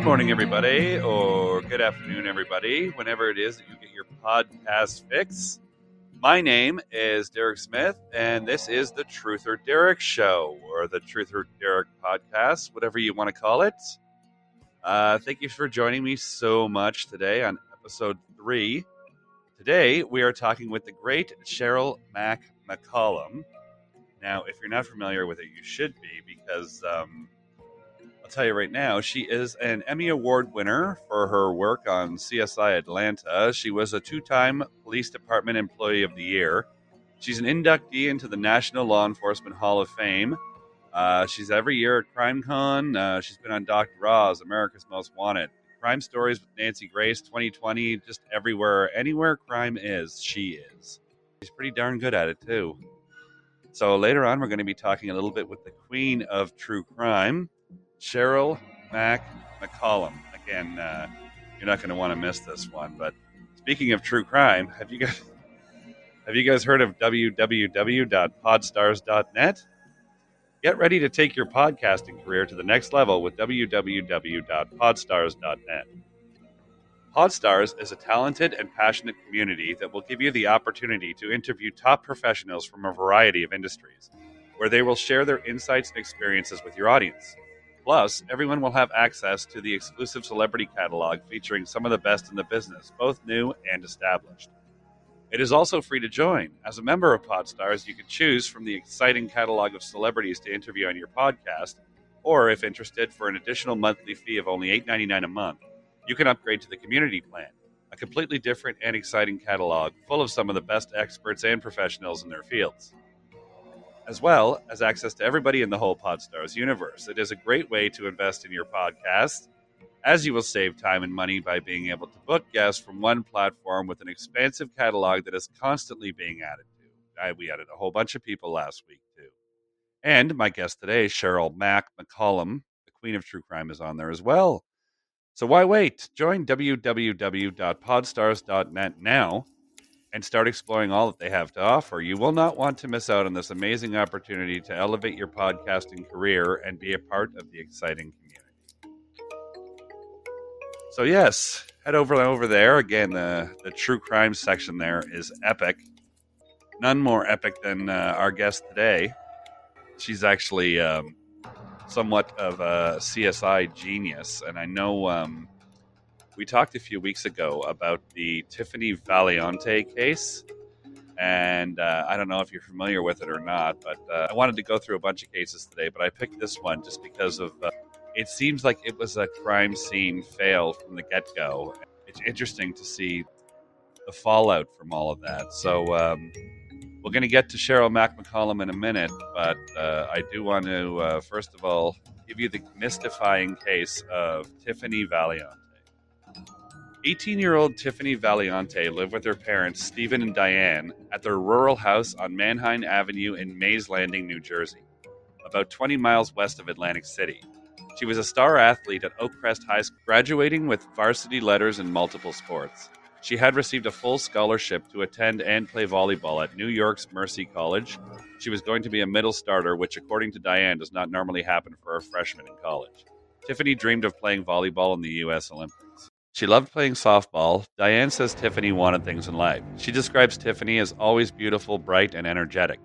good morning, everybody, or good afternoon, everybody, whenever it is that you get your podcast fix. My name is Derek Smith, and this is the Truth or Derek Show, or the Truth or Derek podcast, whatever you want to call it. Uh, thank you for joining me so much today on episode three. Today, we are talking with the great Sheryl Mac McCollum. Now, if you're not familiar with it, you should be because um, tell you right now, she is an Emmy Award winner for her work on CSI Atlanta. She was a two time Police Department Employee of the Year. She's an inductee into the National Law Enforcement Hall of Fame. Uh, she's every year at CrimeCon. Uh, she's been on Dr. Oz, America's Most Wanted, Crime Stories with Nancy Grace, 2020, just everywhere. Anywhere crime is, she is. She's pretty darn good at it, too. So later on, we're going to be talking a little bit with the queen of true crime, Sheryl Mac McCollum. Again, uh, you're not going to want to miss this one. But speaking of true crime, have you guys have you guys heard of www.podstars.net? Get ready to take your podcasting career to the next level with www.podstars.net. Podstars is a talented and passionate community that will give you the opportunity to interview top professionals from a variety of industries, where they will share their insights and experiences with your audience. Plus, everyone will have access to the exclusive celebrity catalog featuring some of the best in the business, both new and established. It is also free to join. As a member of Podstars, you can choose from the exciting catalog of celebrities to interview on your podcast, or if interested, for an additional monthly fee of only $8.99 a month, you can upgrade to the community plan, a completely different and exciting catalog full of some of the best experts and professionals in their fields. As well as access to everybody in the whole Podstars universe. It is a great way to invest in your podcast, as you will save time and money by being able to book guests from one platform with an expansive catalog that is constantly being added to. I, we added a whole bunch of people last week, too. And my guest today, Sheryl Mac McCollum, the queen of true crime, is on there as well. So why wait? Join www.podstars.net now and start exploring all that they have to offer. You will not want to miss out on this amazing opportunity to elevate your podcasting career and be a part of the exciting community. So yes, head over over there. Again, the the true crime section there is epic. None more epic than uh, our guest today. She's actually um, somewhat of a CSI genius, and I know um, we talked a few weeks ago about the Tiffany Valiante case, and uh, I don't know if you're familiar with it or not, but uh, I wanted to go through a bunch of cases today, but I picked this one just because of uh, it seems like it was a crime scene fail from the get go. It's interesting to see the fallout from all of that. So. Um, we're going to get to Sheryl Mac McCollum in a minute, but uh, I do want to, uh, first of all, give you the mystifying case of Tiffany Valiante. 18 year old Tiffany Valiante lived with her parents, Stephen and Diane, at their rural house on Manheim Avenue in Mays Landing, New Jersey, about 20 miles west of Atlantic City. She was a star athlete at Oakcrest High School, graduating with varsity letters in multiple sports. She had received a full scholarship to attend and play volleyball at New York's Mercy College. She was going to be a middle starter, which, according to Diane, does not normally happen for a freshman in college. Tiffany dreamed of playing volleyball in the U.S. Olympics. She loved playing softball. Diane says Tiffany wanted things in life. She describes Tiffany as always beautiful, bright, and energetic.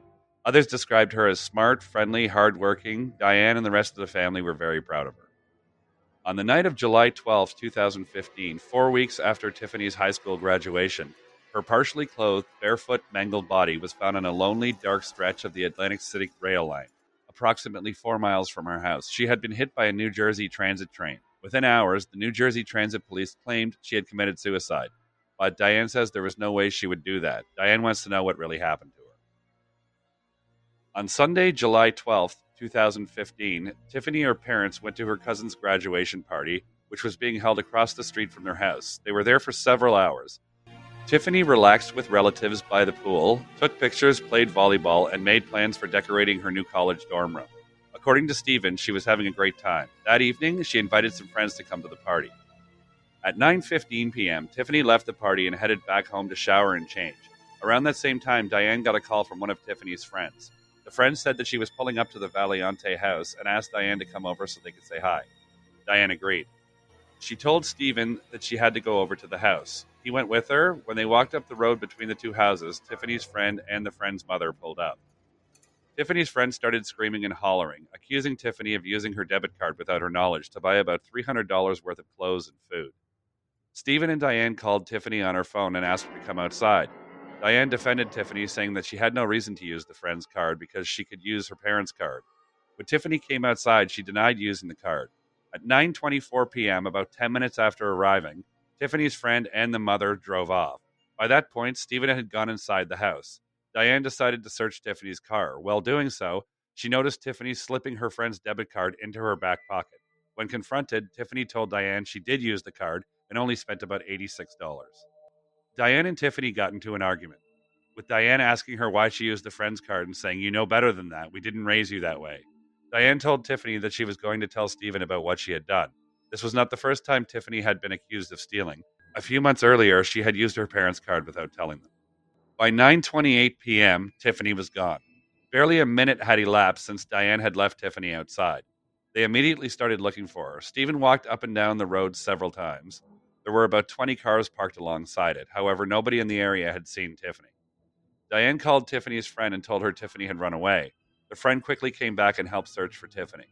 Others described her as smart, friendly, hardworking. Diane and the rest of the family were very proud of her. On the night of July 12, 2015, four weeks after Tiffany's high school graduation, her partially clothed, barefoot, mangled body was found on a lonely, dark stretch of the Atlantic City rail line, approximately four miles from her house. She had been hit by a New Jersey transit train. Within hours, the New Jersey Transit Police claimed she had committed suicide. But Diane says there was no way she would do that. Diane wants to know what really happened to her. On Sunday, July 12th, 2015, Tiffany and her parents went to her cousin's graduation party, which was being held across the street from their house. They were there for several hours. Tiffany relaxed with relatives by the pool, took pictures, played volleyball, and made plans for decorating her new college dorm room. According to Stephen, she was having a great time. That evening, she invited some friends to come to the party. At 9:15 p.m., Tiffany left the party and headed back home to shower and change. Around that same time, Diane got a call from one of Tiffany's friends. The friend said that she was pulling up to the Valiante house and asked Diane to come over so they could say hi. Diane agreed. She told Stephen that she had to go over to the house. He went with her. When they walked up the road between the two houses, Tiffany's friend and the friend's mother pulled up. Tiffany's friends started screaming and hollering, accusing Tiffany of using her debit card without her knowledge to buy about $300 worth of clothes and food. Stephen and Diane called Tiffany on her phone and asked her to come outside. Diane defended Tiffany, saying that she had no reason to use the friend's card because she could use her parents' card. When Tiffany came outside, she denied using the card. At 9:24 p.m., about 10 minutes after arriving, Tiffany's friend and the mother drove off. By that point, Stephen had gone inside the house. Diane decided to search Tiffany's car. While doing so, she noticed Tiffany slipping her friend's debit card into her back pocket. When confronted, Tiffany told Diane she did use the card and only spent about $86. Diane and Tiffany got into an argument, with Diane asking her why she used the friend's card and saying, You know better than that. We didn't raise you that way. Diane told Tiffany that she was going to tell Stephen about what she had done. This was not the first time Tiffany had been accused of stealing. A few months earlier, she had used her parents' card without telling them. By 9:28 p.m., Tiffany was gone. Barely a minute had elapsed since Diane had left Tiffany outside. They immediately started looking for her. Stephen walked up and down the road several times. There were about 20 cars parked alongside it. However, nobody in the area had seen Tiffany. Diane called Tiffany's friend and told her Tiffany had run away. The friend quickly came back and helped search for Tiffany,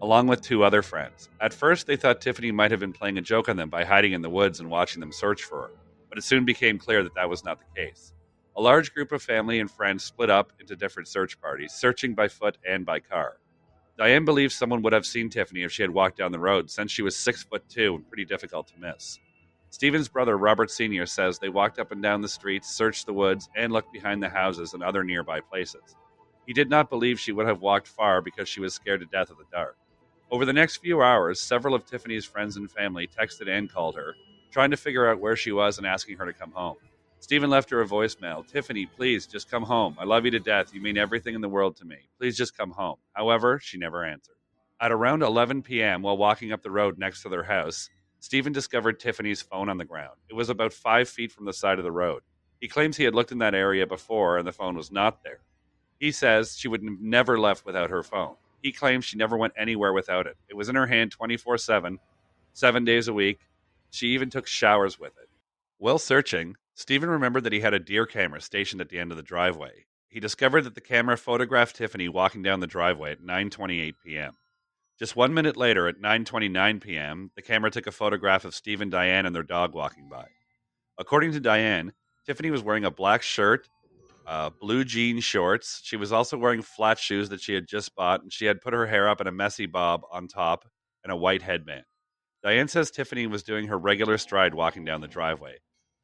along with two other friends. At first, they thought Tiffany might have been playing a joke on them by hiding in the woods and watching them search for her, but it soon became clear that that was not the case. A large group of family and friends split up into different search parties, searching by foot and by car. Diane believes someone would have seen Tiffany if she had walked down the road, since she was six foot two and pretty difficult to miss. Stephen's brother, Robert Sr., says they walked up and down the streets, searched the woods, and looked behind the houses and other nearby places. He did not believe she would have walked far because she was scared to death of the dark. Over the next few hours, several of Tiffany's friends and family texted and called her, trying to figure out where she was and asking her to come home. Stephen left her a voicemail. Tiffany, please just come home. I love you to death. You mean everything in the world to me. Please just come home. However, she never answered. At around 11 p.m., while walking up the road next to their house, Stephen discovered Tiffany's phone on the ground. It was about five feet from the side of the road. He claims he had looked in that area before and the phone was not there. He says she would have never left without her phone. He claims she never went anywhere without it. It was in her hand 24 7, seven days a week. She even took showers with it. While searching, Stephen remembered that he had a deer camera stationed at the end of the driveway. He discovered that the camera photographed Tiffany walking down the driveway at 9:28 p.m. Just 1 minute later at 9:29 p.m., the camera took a photograph of Steve and Diane and their dog walking by. According to Diane, Tiffany was wearing a black shirt, uh, blue jean shorts. She was also wearing flat shoes that she had just bought, and she had put her hair up in a messy bob on top and a white headband. Diane says Tiffany was doing her regular stride walking down the driveway.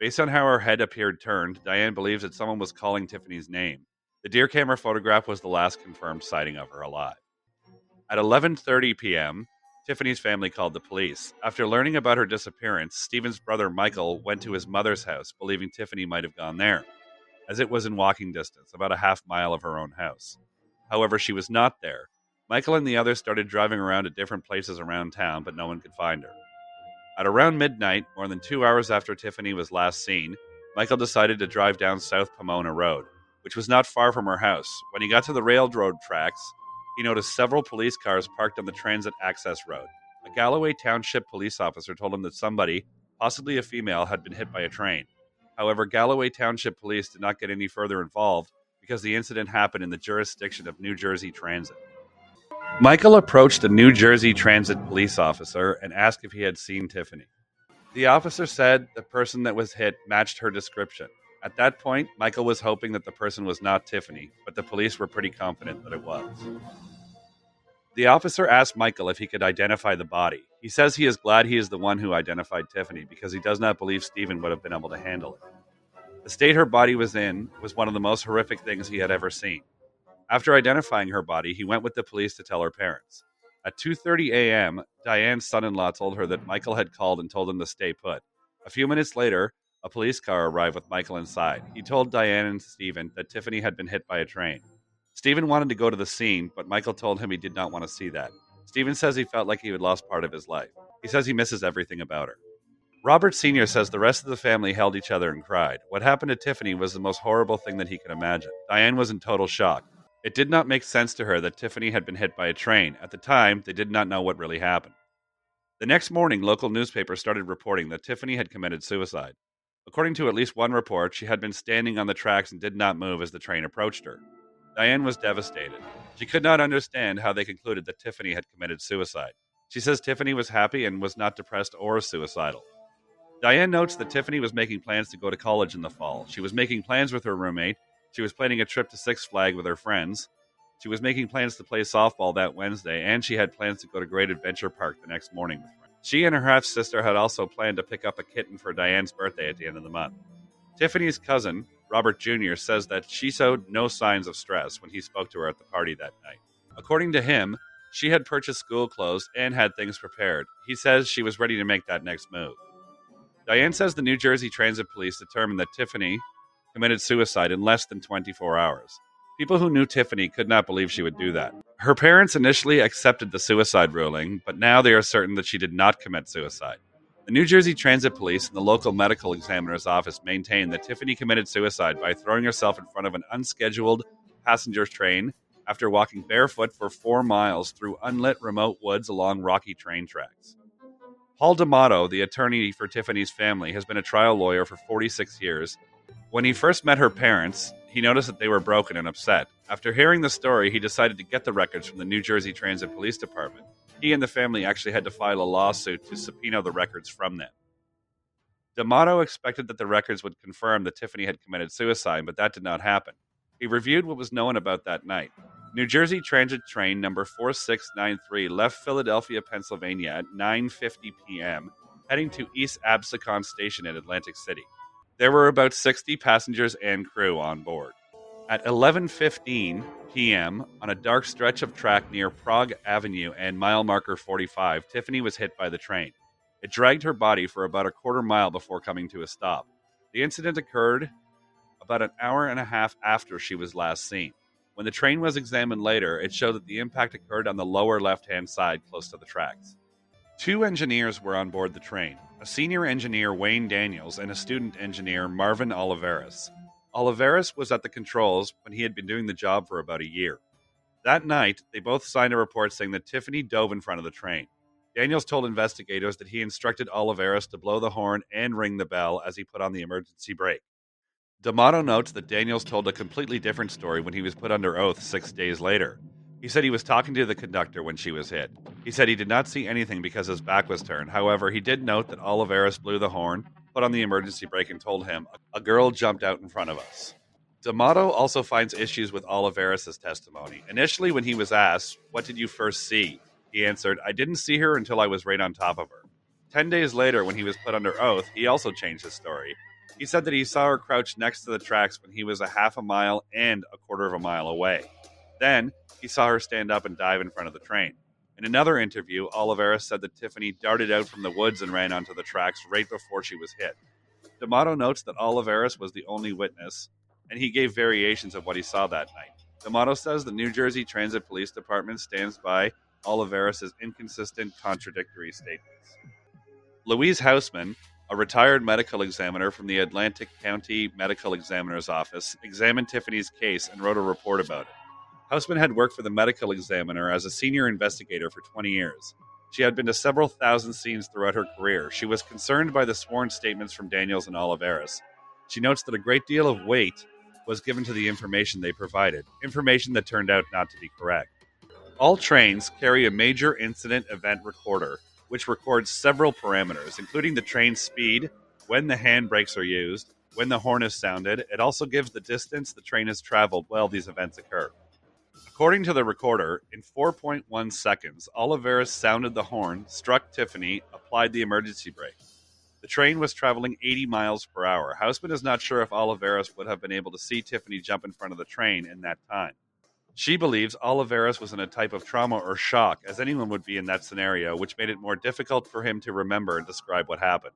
Based on how her head appeared turned, Diane believes that someone was calling Tiffany's name. The deer camera photograph was the last confirmed sighting of her alive. At 11:30 p.m., Tiffany's family called the police. After learning about her disappearance, Stephen's brother Michael went to his mother's house, believing Tiffany might have gone there, as it was in walking distance, about a half mile of her own house. However, she was not there. Michael and the others started driving around to different places around town, but no one could find her. At around midnight, more than two hours after Tiffany was last seen, Michael decided to drive down South Pomona Road, which was not far from her house. When he got to the railroad tracks, he noticed several police cars parked on the transit access road. A Galloway Township police officer told him that somebody, possibly a female, had been hit by a train. However, Galloway Township police did not get any further involved because the incident happened in the jurisdiction of New Jersey Transit. Michael approached a New Jersey Transit police officer and asked if he had seen Tiffany. The officer said the person that was hit matched her description. At that point, Michael was hoping that the person was not Tiffany, but the police were pretty confident that it was. The officer asked Michael if he could identify the body. He says he is glad he is the one who identified Tiffany because he does not believe Stephen would have been able to handle it. The state her body was in was one of the most horrific things he had ever seen. After identifying her body, he went with the police to tell her parents. At 2:30 a.m., Diane's son-in-law told her that Michael had called and told him to stay put. A few minutes later, a police car arrived with Michael inside. He told Diane and Stephen that Tiffany had been hit by a train. Stephen wanted to go to the scene, but Michael told him he did not want to see that. Stephen says he felt like he had lost part of his life. He says he misses everything about her. Robert Sr. says the rest of the family held each other and cried. What happened to Tiffany was the most horrible thing that he could imagine. Diane was in total shock. It did not make sense to her that Tiffany had been hit by a train. At the time, they did not know what really happened. The next morning, local newspapers started reporting that Tiffany had committed suicide. According to at least one report, she had been standing on the tracks and did not move as the train approached her. Diane was devastated. She could not understand how they concluded that Tiffany had committed suicide. She says Tiffany was happy and was not depressed or suicidal. Diane notes that Tiffany was making plans to go to college in the fall. She was making plans with her roommate. She was planning a trip to Six Flag with her friends. She was making plans to play softball that Wednesday, and she had plans to go to Great Adventure Park the next morning with friends. She and her half sister had also planned to pick up a kitten for Diane's birthday at the end of the month. Tiffany's cousin, Robert Jr., says that she showed no signs of stress when he spoke to her at the party that night. According to him, she had purchased school clothes and had things prepared. He says she was ready to make that next move. Diane says the New Jersey Transit Police determined that Tiffany committed suicide in less than 24 hours. People who knew Tiffany could not believe she would do that. Her parents initially accepted the suicide ruling, but now they are certain that she did not commit suicide. The New Jersey Transit Police and the local medical examiner's office maintain that Tiffany committed suicide by throwing herself in front of an unscheduled passenger train after walking barefoot for four miles through unlit remote woods along rocky train tracks. Paul D'Amato, the attorney for Tiffany's family, has been a trial lawyer for 46 years. When he first met her parents, he noticed that they were broken and upset. After hearing the story, he decided to get the records from the New Jersey Transit Police Department. He and the family actually had to file a lawsuit to subpoena the records from them. D'Amato expected that the records would confirm that Tiffany had committed suicide, but that did not happen. He reviewed what was known about that night. New Jersey Transit train number 4693 left Philadelphia, Pennsylvania at 9:50 p.m., heading to East Absecon Station in Atlantic City. There were about 60 passengers and crew on board. At 11:15 p.m. on a dark stretch of track near Prague Avenue and mile marker 45, Tiffany was hit by the train. It dragged her body for about a quarter mile before coming to a stop. The incident occurred about an hour and a half after she was last seen. When the train was examined later, it showed that the impact occurred on the lower left hand side close to the tracks. Two engineers were on board the train a senior engineer, Wayne Daniels, and a student engineer, Marvin Oliveras. Oliveras was at the controls when he had been doing the job for about a year. That night, they both signed a report saying that Tiffany dove in front of the train. Daniels told investigators that he instructed Oliveras to blow the horn and ring the bell as he put on the emergency brake. D'Amato notes that Daniels told a completely different story when he was put under oath six days later. He said he was talking to the conductor when she was hit. He said he did not see anything because his back was turned. However, he did note that Oliveras blew the horn, put on the emergency brake, and told him, A girl jumped out in front of us. D'Amato also finds issues with Oliveras' testimony. Initially, when he was asked, What did you first see? he answered, I didn't see her until I was right on top of her. Ten days later, when he was put under oath, he also changed his story. He said that he saw her crouched next to the tracks when he was a half a mile and a quarter of a mile away. Then he saw her stand up and dive in front of the train. In another interview, Oliveras said that Tiffany darted out from the woods and ran onto the tracks right before she was hit. D'Amato notes that Oliveras was the only witness, and he gave variations of what he saw that night. D'Amato says the New Jersey Transit Police Department stands by Oliveras' inconsistent, contradictory statements. Louise Hausman, a retired medical examiner from the Atlantic County Medical Examiner's Office, examined Tiffany's case and wrote a report about it. Hausman had worked for the medical examiner as a senior investigator for 20 years. She had been to several thousand scenes throughout her career. She was concerned by the sworn statements from Daniels and Oliveras. She notes that a great deal of weight was given to the information they provided, information that turned out not to be correct. All trains carry a major incident event recorder which records several parameters, including the train's speed, when the handbrakes are used, when the horn is sounded. It also gives the distance the train has traveled while these events occur. According to the recorder, in 4.1 seconds, Oliveras sounded the horn, struck Tiffany, applied the emergency brake. The train was traveling 80 miles per hour. Hausman is not sure if Oliveras would have been able to see Tiffany jump in front of the train in that time. She believes Oliveras was in a type of trauma or shock, as anyone would be in that scenario, which made it more difficult for him to remember and describe what happened.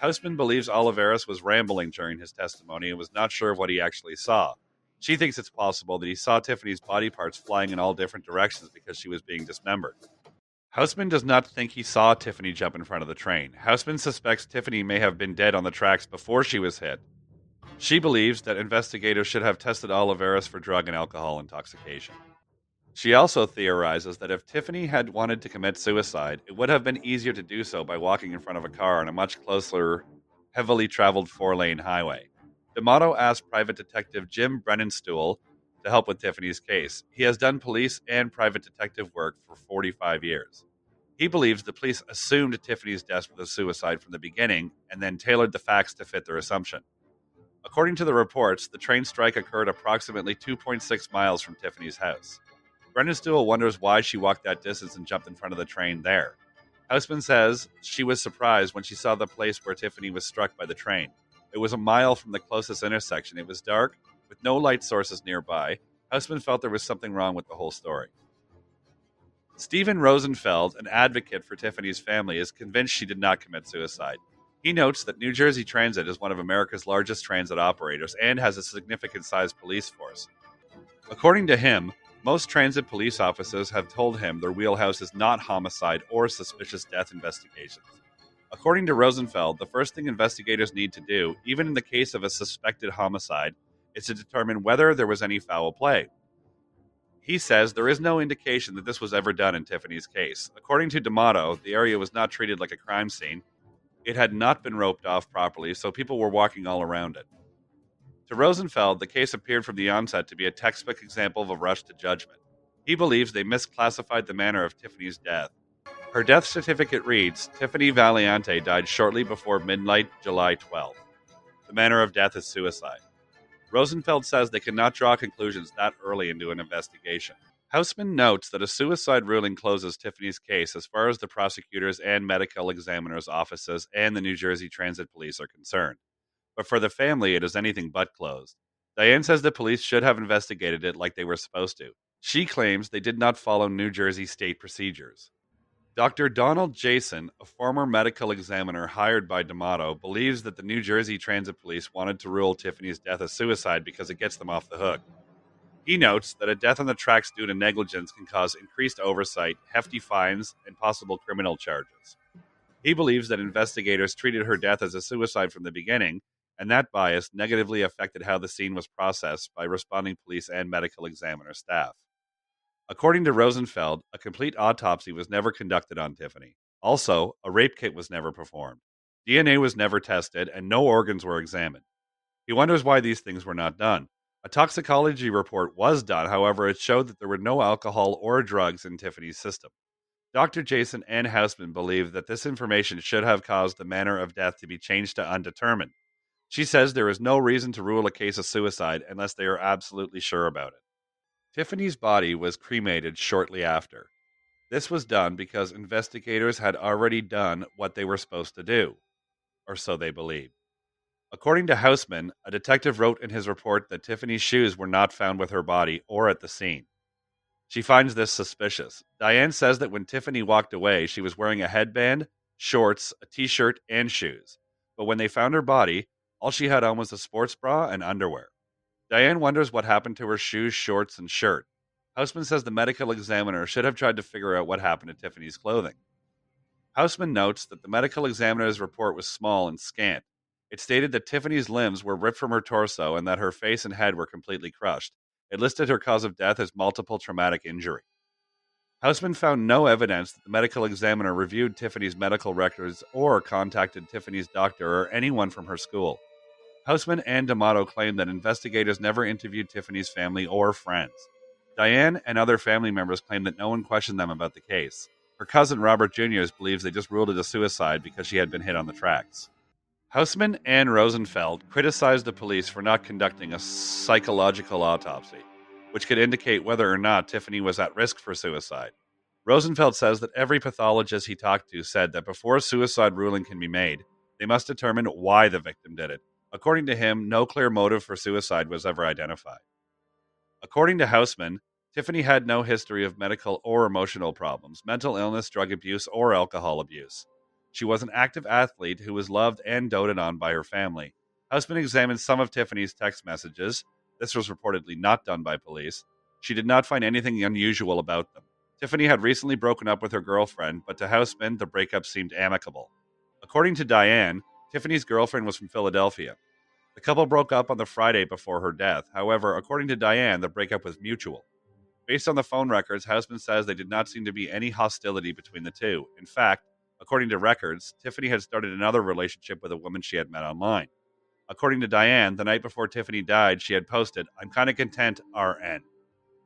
Hausman believes Oliveras was rambling during his testimony and was not sure of what he actually saw. She thinks it's possible that he saw Tiffany's body parts flying in all different directions because she was being dismembered. Hausman does not think he saw Tiffany jump in front of the train. Hausman suspects Tiffany may have been dead on the tracks before she was hit, she believes that investigators should have tested Oliveras for drug and alcohol intoxication. She also theorizes that if Tiffany had wanted to commit suicide, it would have been easier to do so by walking in front of a car on a much closer, heavily traveled four lane highway. D'Amato asked private detective Jim Brennenstuhl to help with Tiffany's case. He has done police and private detective work for 45 years. He believes the police assumed Tiffany's death was a suicide from the beginning and then tailored the facts to fit their assumption. According to the reports, the train strike occurred approximately 2.6 miles from Tiffany's house. Brennenstuhl wonders why she walked that distance and jumped in front of the train there. Houseman says she was surprised when she saw the place where Tiffany was struck by the train. It was a mile from the closest intersection. It was dark, with no light sources nearby. Houseman felt there was something wrong with the whole story. Stephen Rosenfeld, an advocate for Tiffany's family, is convinced she did not commit suicide. He notes that New Jersey Transit is one of America's largest transit operators and has a significant sized police force. According to him, most transit police officers have told him their wheelhouse is not homicide or suspicious death investigations. According to Rosenfeld, the first thing investigators need to do, even in the case of a suspected homicide, is to determine whether there was any foul play. He says there is no indication that this was ever done in Tiffany's case. According to D'Amato, the area was not treated like a crime scene. It had not been roped off properly, so people were walking all around it. To Rosenfeld, the case appeared from the onset to be a textbook example of a rush to judgment. He believes they misclassified the manner of Tiffany's death. Her death certificate reads Tiffany Valiante died shortly before midnight, July 12th. The manner of death is suicide. Rosenfeld says they cannot draw conclusions that early into an investigation. Houseman notes that a suicide ruling closes Tiffany's case as far as the prosecutors and medical examiners' offices and the New Jersey Transit Police are concerned. But for the family, it is anything but closed. Diane says the police should have investigated it like they were supposed to. She claims they did not follow New Jersey state procedures. Dr. Donald Jason, a former medical examiner hired by D'Amato, believes that the New Jersey Transit Police wanted to rule Tiffany's death a suicide because it gets them off the hook. He notes that a death on the tracks due to negligence can cause increased oversight, hefty fines, and possible criminal charges. He believes that investigators treated her death as a suicide from the beginning, and that bias negatively affected how the scene was processed by responding police and medical examiner staff. According to Rosenfeld, a complete autopsy was never conducted on Tiffany. Also, a rape kit was never performed. DNA was never tested, and no organs were examined. He wonders why these things were not done. A toxicology report was done, however, it showed that there were no alcohol or drugs in Tiffany's system. Dr. Jason and Houseman believe that this information should have caused the manner of death to be changed to undetermined. She says there is no reason to rule a case a suicide unless they are absolutely sure about it. Tiffany's body was cremated shortly after. This was done because investigators had already done what they were supposed to do, or so they believed. According to Houseman, a detective wrote in his report that Tiffany's shoes were not found with her body or at the scene. She finds this suspicious. Diane says that when Tiffany walked away, she was wearing a headband, shorts, a t shirt, and shoes. But when they found her body, all she had on was a sports bra and underwear. Diane wonders what happened to her shoes, shorts, and shirt. Houseman says the medical examiner should have tried to figure out what happened to Tiffany's clothing. Houseman notes that the medical examiner's report was small and scant. It stated that Tiffany's limbs were ripped from her torso and that her face and head were completely crushed. It listed her cause of death as multiple traumatic injury. Houseman found no evidence that the medical examiner reviewed Tiffany's medical records or contacted Tiffany's doctor or anyone from her school. Houseman and D'Amato claimed that investigators never interviewed Tiffany's family or friends. Diane and other family members claim that no one questioned them about the case. Her cousin Robert Jr. believes they just ruled it a suicide because she had been hit on the tracks. Houseman and Rosenfeld criticized the police for not conducting a psychological autopsy, which could indicate whether or not Tiffany was at risk for suicide. Rosenfeld says that every pathologist he talked to said that before a suicide ruling can be made, they must determine why the victim did it, According to him, no clear motive for suicide was ever identified. According to Hausman, Tiffany had no history of medical or emotional problems, mental illness, drug abuse, or alcohol abuse. She was an active athlete who was loved and doted on by her family. Hausman examined some of Tiffany's text messages. This was reportedly not done by police. She did not find anything unusual about them. Tiffany had recently broken up with her girlfriend, but to Hausman, the breakup seemed amicable. According to Diane, Tiffany's girlfriend was from Philadelphia. The couple broke up on the Friday before her death. However, according to Diane, the breakup was mutual. Based on the phone records, Houseman says there did not seem to be any hostility between the two. In fact, according to records, Tiffany had started another relationship with a woman she had met online. According to Diane, the night before Tiffany died, she had posted, I'm kind of content, RN.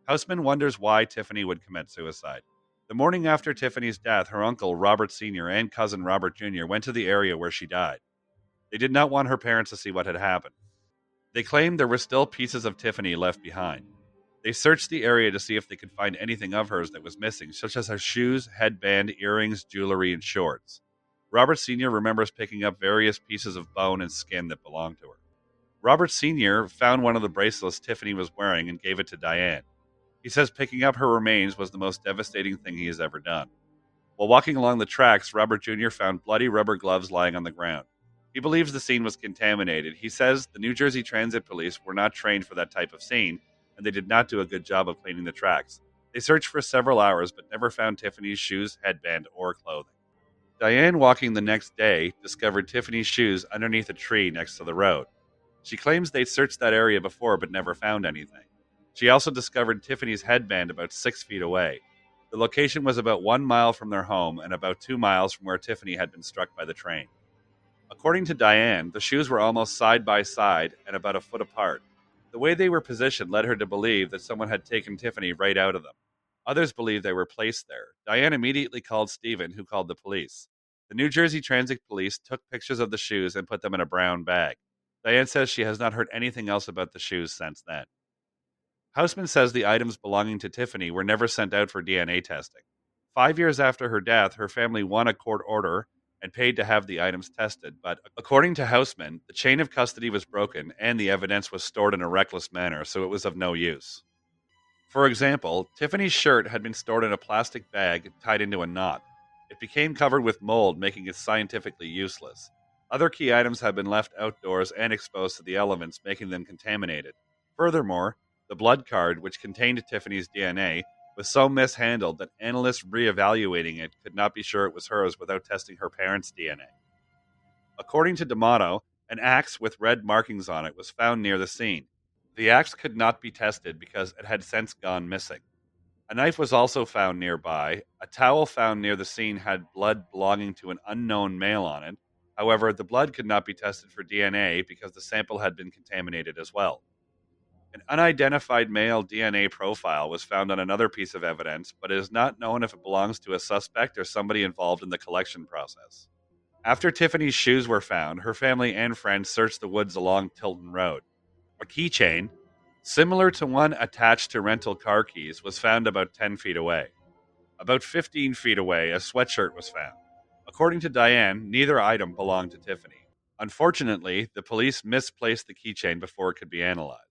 Houseman wonders why Tiffany would commit suicide. The morning after Tiffany's death, her uncle, Robert Sr., and cousin Robert Jr. went to the area where she died. They did not want her parents to see what had happened. They claimed there were still pieces of Tiffany left behind. They searched the area to see if they could find anything of hers that was missing, such as her shoes, headband, earrings, jewelry, and shorts. Robert Sr. remembers picking up various pieces of bone and skin that belonged to her. Robert Sr. found one of the bracelets Tiffany was wearing and gave it to Diane. He says picking up her remains was the most devastating thing he has ever done. While walking along the tracks, Robert Jr. found bloody rubber gloves lying on the ground. He believes the scene was contaminated. He says the New Jersey Transit Police were not trained for that type of scene, and they did not do a good job of cleaning the tracks. They searched for several hours but never found Tiffany's shoes, headband, or clothing. Diane, walking the next day, discovered Tiffany's shoes underneath a tree next to the road. She claims they'd searched that area before but never found anything. She also discovered Tiffany's headband about six feet away. The location was about one mile from their home and about two miles from where Tiffany had been struck by the train. According to Diane, the shoes were almost side by side and about a foot apart. The way they were positioned led her to believe that someone had taken Tiffany right out of them. Others believe they were placed there. Diane immediately called Stephen, who called the police. The New Jersey Transit Police took pictures of the shoes and put them in a brown bag. Diane says she has not heard anything else about the shoes since then. Houseman says the items belonging to Tiffany were never sent out for DNA testing. Five years after her death, her family won a court order and paid to have the items tested. But according to Houseman, the chain of custody was broken and the evidence was stored in a reckless manner, so it was of no use. For example, Tiffany's shirt had been stored in a plastic bag tied into a knot. It became covered with mold, making it scientifically useless. Other key items had been left outdoors and exposed to the elements, making them contaminated. Furthermore, the blood card, which contained Tiffany's DNA, was so mishandled that analysts reevaluating it could not be sure it was hers without testing her parents' DNA. According to D'Amato, an axe with red markings on it was found near the scene. The axe could not be tested because it had since gone missing. A knife was also found nearby. A towel found near the scene had blood belonging to an unknown male on it. However, the blood could not be tested for DNA because the sample had been contaminated as well. An unidentified male DNA profile was found on another piece of evidence, but it is not known if it belongs to a suspect or somebody involved in the collection process. After Tiffany's shoes were found, her family and friends searched the woods along Tilton Road. A keychain, similar to one attached to rental car keys, was found about 10 feet away. About 15 feet away, a sweatshirt was found. According to Diane, neither item belonged to Tiffany. Unfortunately, the police misplaced the keychain before it could be analyzed.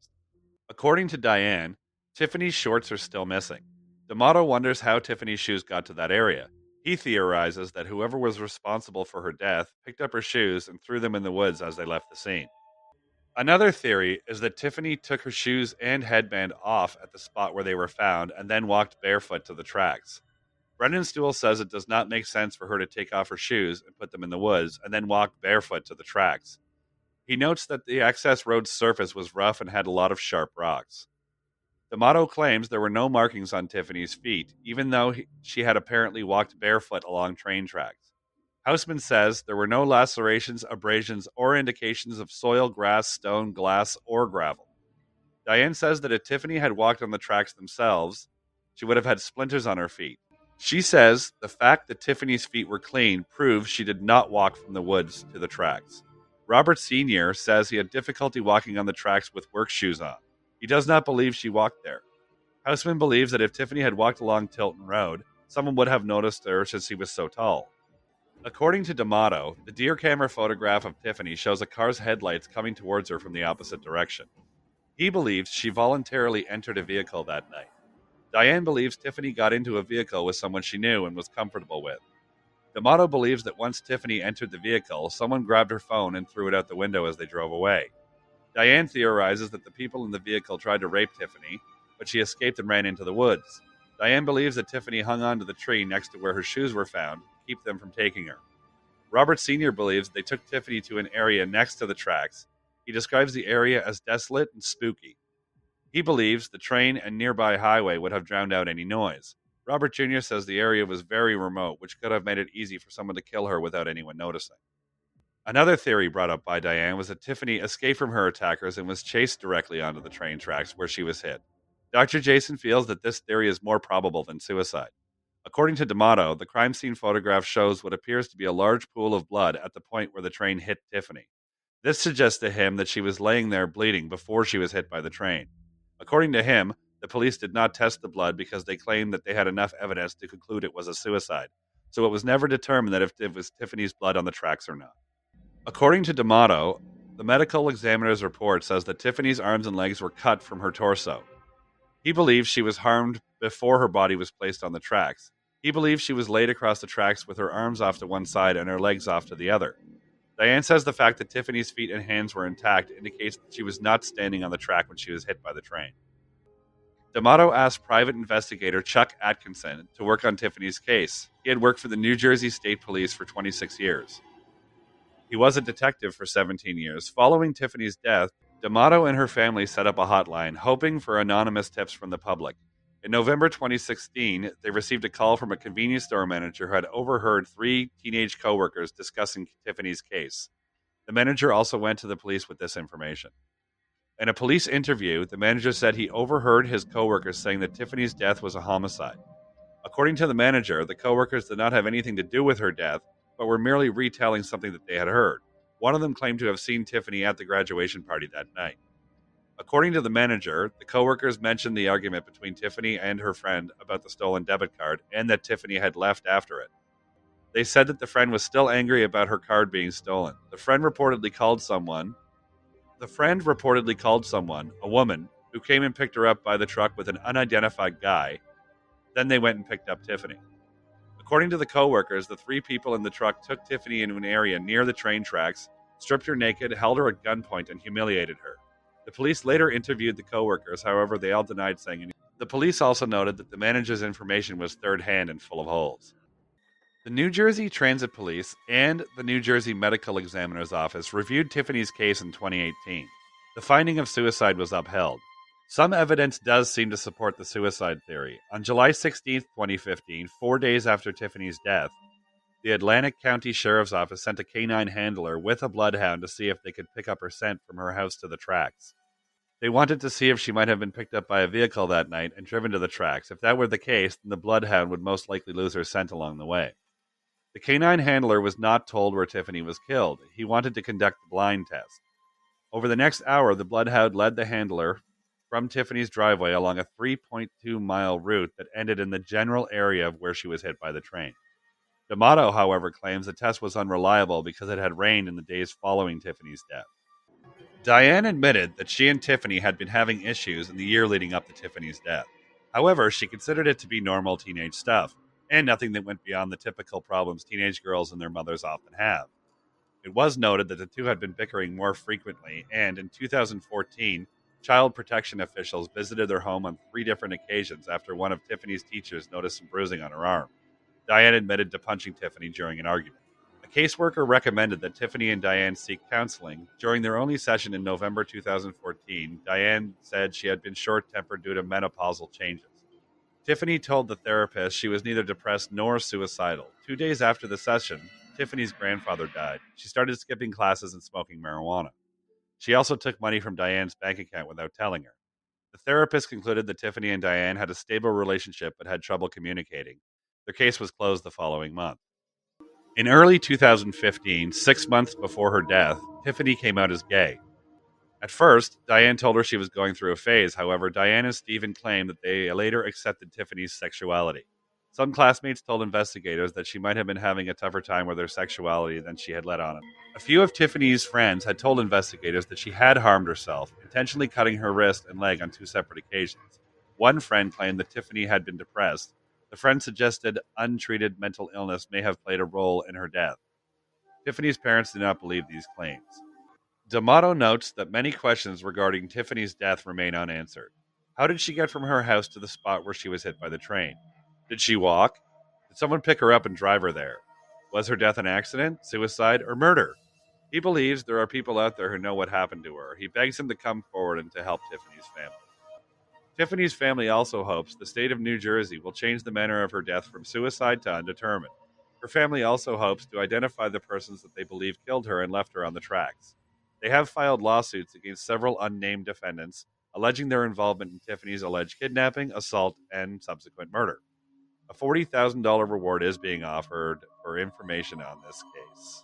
According to Diane, Tiffany's shorts are still missing. D'Amato wonders how Tiffany's shoes got to that area. He theorizes that whoever was responsible for her death picked up her shoes and threw them in the woods as they left the scene. Another theory is that Tiffany took her shoes and headband off at the spot where they were found and then walked barefoot to the tracks. Brennenstuhl says it does not make sense for her to take off her shoes and put them in the woods and then walk barefoot to the tracks. He notes that the access road's surface was rough and had a lot of sharp rocks. D'Amato claims there were no markings on Tiffany's feet, even though he, she had apparently walked barefoot along train tracks. Houseman says there were no lacerations, abrasions, or indications of soil, grass, stone, glass, or gravel. Diane says that if Tiffany had walked on the tracks themselves, she would have had splinters on her feet. She says the fact that Tiffany's feet were clean proves she did not walk from the woods to the tracks. Robert Sr. says he had difficulty walking on the tracks with work shoes on. He does not believe she walked there. Houseman believes that if Tiffany had walked along Tilton Road, someone would have noticed her since he was so tall. According to D'Amato, the deer camera photograph of Tiffany shows a car's headlights coming towards her from the opposite direction. He believes she voluntarily entered a vehicle that night. Diane believes Tiffany got into a vehicle with someone she knew and was comfortable with. D'Amato believes that once Tiffany entered the vehicle, someone grabbed her phone and threw it out the window as they drove away. Diane theorizes that the people in the vehicle tried to rape Tiffany, but she escaped and ran into the woods. Diane believes that Tiffany hung onto the tree next to where her shoes were found to keep them from taking her. Robert Sr. believes they took Tiffany to an area next to the tracks. He describes the area as desolate and spooky. He believes the train and nearby highway would have drowned out any noise. Robert Jr. says the area was very remote, which could have made it easy for someone to kill her without anyone noticing. Another theory brought up by Diane was that Tiffany escaped from her attackers and was chased directly onto the train tracks where she was hit. Dr. Jason feels that this theory is more probable than suicide. According to D'Amato, the crime scene photograph shows what appears to be a large pool of blood at the point where the train hit Tiffany. This suggests to him that she was laying there bleeding before she was hit by the train. According to him, the police did not test the blood because they claimed that they had enough evidence to conclude it was a suicide. So it was never determined that if it was Tiffany's blood on the tracks or not. According to D'Amato, the medical examiner's report says that Tiffany's arms and legs were cut from her torso. He believes she was harmed before her body was placed on the tracks. He believes she was laid across the tracks with her arms off to one side and her legs off to the other. Diane says the fact that Tiffany's feet and hands were intact indicates that she was not standing on the track when she was hit by the train. D'Amato asked private investigator Chuck Atkinson to work on Tiffany's case. He had worked for the New Jersey State Police for 26 years. He was a detective for 17 years. Following Tiffany's death, D'Amato and her family set up a hotline, hoping for anonymous tips from the public. In November 2016, they received a call from a convenience store manager who had overheard three teenage coworkers discussing Tiffany's case. The manager also went to the police with this information. In a police interview, the manager said he overheard his coworkers saying that Tiffany's death was a homicide. According to the manager, the coworkers did not have anything to do with her death, but were merely retelling something that they had heard. One of them claimed to have seen Tiffany at the graduation party that night. According to the manager, the coworkers mentioned the argument between Tiffany and her friend about the stolen debit card and that Tiffany had left after it. They said that the friend was still angry about her card being stolen. The friend reportedly called someone. The friend reportedly called someone, a woman, who came and picked her up by the truck with an unidentified guy. Then they went and picked up Tiffany. According to the coworkers, the three people in the truck took Tiffany into an area near the train tracks, stripped her naked, held her at gunpoint, and humiliated her. The police later interviewed the coworkers, however, they all denied saying anything. The police also noted that the manager's information was third hand and full of holes. The New Jersey Transit Police and the New Jersey Medical Examiner's Office reviewed Tiffany's case in 2018. The finding of suicide was upheld. Some evidence does seem to support the suicide theory. On July 16, 2015, four days after Tiffany's death, the Atlantic County Sheriff's Office sent a canine handler with a bloodhound to see if they could pick up her scent from her house to the tracks. They wanted to see if she might have been picked up by a vehicle that night and driven to the tracks. If that were the case, then the bloodhound would most likely lose her scent along the way. The canine handler was not told where Tiffany was killed. He wanted to conduct the blind test. Over the next hour, the bloodhound led the handler from Tiffany's driveway along a 3.2 mile route that ended in the general area of where she was hit by the train. D'Amato, however, claims the test was unreliable because it had rained in the days following Tiffany's death. Diane admitted that she and Tiffany had been having issues in the year leading up to Tiffany's death. However, she considered it to be normal teenage stuff, and nothing that went beyond the typical problems teenage girls and their mothers often have. It was noted that the two had been bickering more frequently, and in 2014, Child protection officials visited their home on three different occasions after one of Tiffany's teachers noticed some bruising on her arm. Diane admitted to punching Tiffany during an argument. A caseworker recommended that Tiffany and Diane seek counseling. During their only session in November 2014, Diane said she had been short tempered due to menopausal changes. Tiffany told the therapist she was neither depressed nor suicidal. Two days after the session, Tiffany's grandfather died. She started skipping classes and smoking marijuana. She also took money from Diane's bank account without telling her. The therapist concluded that Tiffany and Diane had a stable relationship but had trouble communicating. Their case was closed the following month. In early 2015, six months before her death, Tiffany came out as gay. At first, Diane told her she was going through a phase. However, Diane and Stephen claimed that they later accepted Tiffany's sexuality. Some classmates told investigators that she might have been having a tougher time with her sexuality than she had let on. A few of Tiffany's friends had told investigators that she had harmed herself, intentionally cutting her wrist and leg on two separate occasions. One friend claimed that Tiffany had been depressed. The friend suggested untreated mental illness may have played a role in her death. Tiffany's parents did not believe these claims. D'Amato notes that many questions regarding Tiffany's death remain unanswered. How did she get from her house to the spot where she was hit by the train? Did she walk? Did someone pick her up and drive her there? Was her death an accident, suicide, or murder? He believes there are people out there who know what happened to her. He begs him to come forward and to help Tiffany's family. Tiffany's family also hopes the state of New Jersey will change the manner of her death from suicide to undetermined. Her family also hopes to identify the persons that they believe killed her and left her on the tracks. They have filed lawsuits against several unnamed defendants, alleging their involvement in Tiffany's alleged kidnapping, assault, and subsequent murder. A $40,000 reward is being offered for information on this case.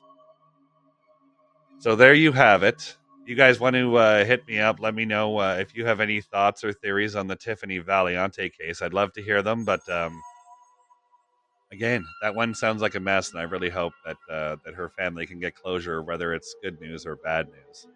So there you have it. You guys want to uh, hit me up? Let me know uh, if you have any thoughts or theories on the Tiffany Valiante case. I'd love to hear them, but um, again, that one sounds like a mess, and I really hope that uh, that her family can get closure, whether it's good news or bad news.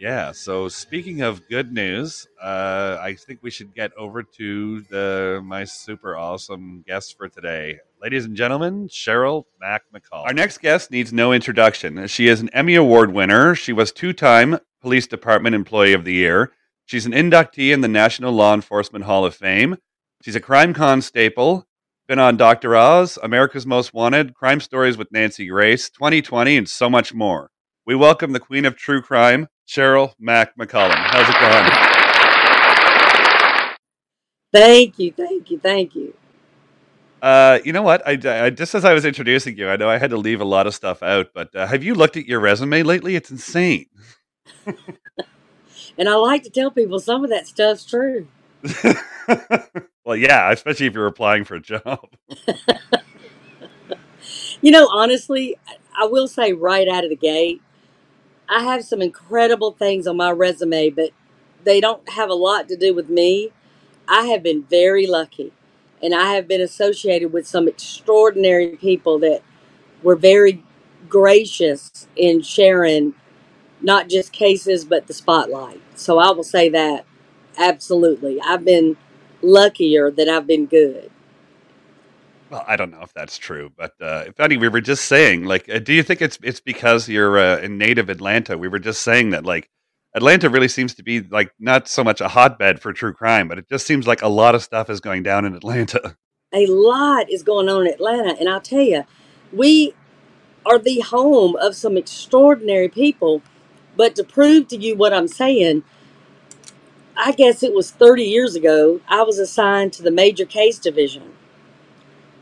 Yeah. So speaking of good news, uh, I think we should get over to the my super awesome guest for today, ladies and gentlemen, Sheryl Mac McCall. Our next guest needs no introduction. She is an Emmy Award winner. She was two-time Police Department Employee of the Year. She's an inductee in the National Law Enforcement Hall of Fame. She's a crime constable been on Dr. Oz, America's Most Wanted, Crime Stories with Nancy Grace, 2020, and so much more. We welcome the Queen of True Crime, Sheryl Mac McCollum. How's it going? Thank you, thank you, thank you. Uh, you know what? I, I, just as I was introducing you, I know I had to leave a lot of stuff out, but uh, have you looked at your resume lately? It's insane. and I like to tell people some of that stuff's true. well, yeah, especially if you're applying for a job. you know, honestly, I will say right out of the gate, I have some incredible things on my resume, but they don't have a lot to do with me. I have been very lucky, and I have been associated with some extraordinary people that were very gracious in sharing not just cases, but the spotlight. So I will say that absolutely. I've been luckier that I've been good. Well, I don't know if that's true, but uh, funny. We were just saying, like, uh, do you think it's it's because you're uh, in native Atlanta? We were just saying that, like, Atlanta really seems to be like not so much a hotbed for true crime, but it just seems like a lot of stuff is going down in Atlanta. A lot is going on in Atlanta, and I'll tell you, we are the home of some extraordinary people. But to prove to you what I'm saying, I guess it was 30 years ago, I was assigned to the major case division.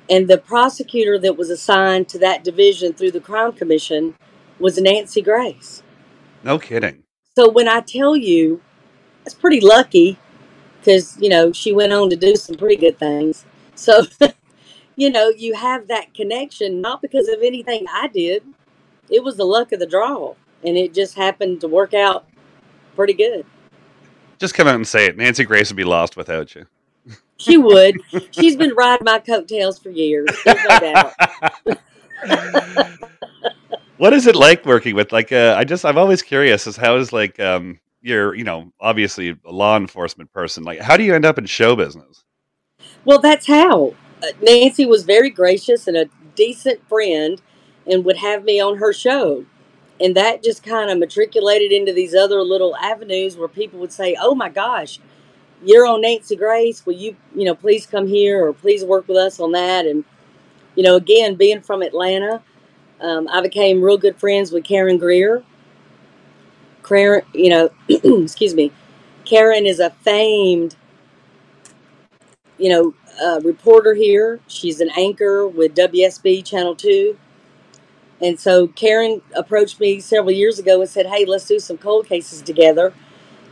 And the prosecutor that was assigned to that division through the crime commission was Nancy Grace. No kidding. So when I tell you, it's pretty lucky because, you know, she went on to do some pretty good things. So, you know, you have that connection, not because of anything I did. It was the luck of the draw. And it just happened to work out pretty good. Just come out and say it. Nancy Grace would be lost without you. She would. She's been riding my coattails for years. no doubt. what is it like working with like uh, I just I'm always curious as how is like um you're you know obviously a law enforcement person like how do you end up in show business? Well, that's how. Uh, Nancy was very gracious and a decent friend and would have me on her show and that just kind of matriculated into these other little avenues where people would say, "Oh my gosh, you're on Nancy Grace. Will you, you know, please come here or please work with us on that?" And you know, again, being from Atlanta, um, I became real good friends with Karen Greer. Karen, you know, excuse me, Karen is a famed, you know, uh, reporter here. She's an anchor with WSB Channel Two. And so Karen approached me several years ago and said, Hey, let's do some cold cases together.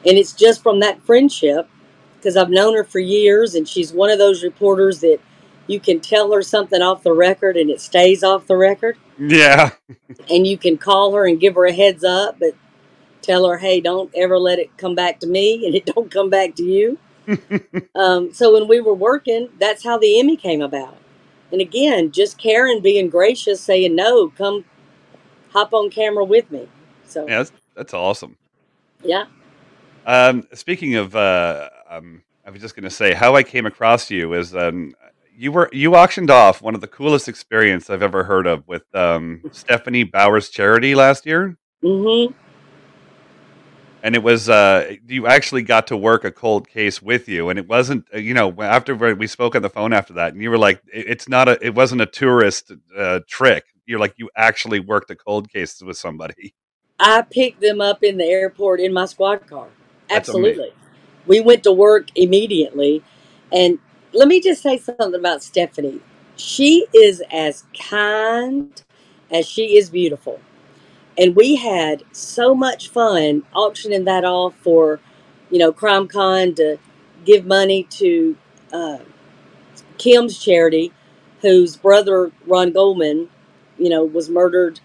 And it's just from that friendship, because I've known her for years, and she's one of those reporters that you can tell her something off the record and it stays off the record. Yeah. and you can call her and give her a heads up, but tell her, hey, don't ever let it come back to me and it don't come back to you. um, so when we were working, that's how the Emmy came about. And again, just Karen being gracious, saying no, come hop on camera with me. So yeah, that's, that's awesome. Yeah. Um, speaking of, uh, um, I was just going to say how I came across you is um, you were you auctioned off one of the coolest experience I've ever heard of with um, Stephanie Bowers Charity last year. Mm-hmm and it was uh, you actually got to work a cold case with you and it wasn't uh, you know after we spoke on the phone after that and you were like it's not a it wasn't a tourist uh, trick you're like you actually worked a cold case with somebody i picked them up in the airport in my squad car absolutely we went to work immediately. And let me just say something about Stephanie. She is as kind as she is beautiful. And we had so much fun auctioning that off for, you know, Crime Con to give money to uh, Kim's charity, whose brother Ron Goldman, you know, was murdered,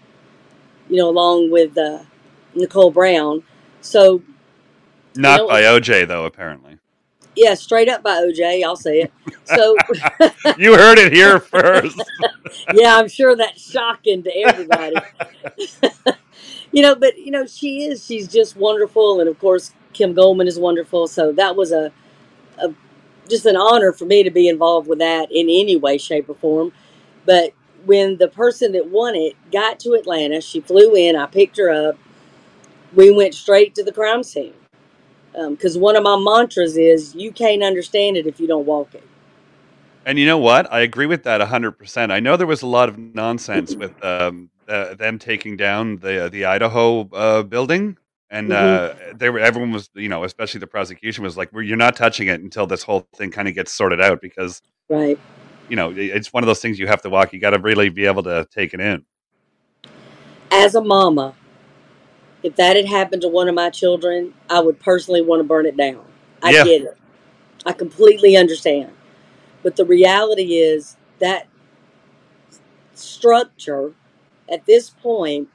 you know, along with uh, Nicole Brown. So Not know- by OJ though, apparently. yeah, straight up by OJ, I'll say it. So you heard it here first. yeah, I'm sure that's shocking to everybody. you know, but you know, she is. She's just wonderful, and of course, Kim Goldman is wonderful. So that was a, a just an honor for me to be involved with that in any way, shape, or form. But when the person that won it got to Atlanta, she flew in. I picked her up. We went straight to the crime scene because one of my mantras is you can't understand it if you don't walk it. And you know what? I agree with that 100%. I know there was a lot of nonsense with um, uh, them taking down the the Idaho uh, building. And uh, they were, everyone was, you know, especially the prosecution was like, well, you're not touching it until this whole thing kind of gets sorted out because, Right. you know, it's one of those things you have to walk. You got to really be able to take it in. as a mama, if that had happened to one of my children, I would personally want to burn it down. I Yeah. get it. I completely understand. But the reality is that structure at this point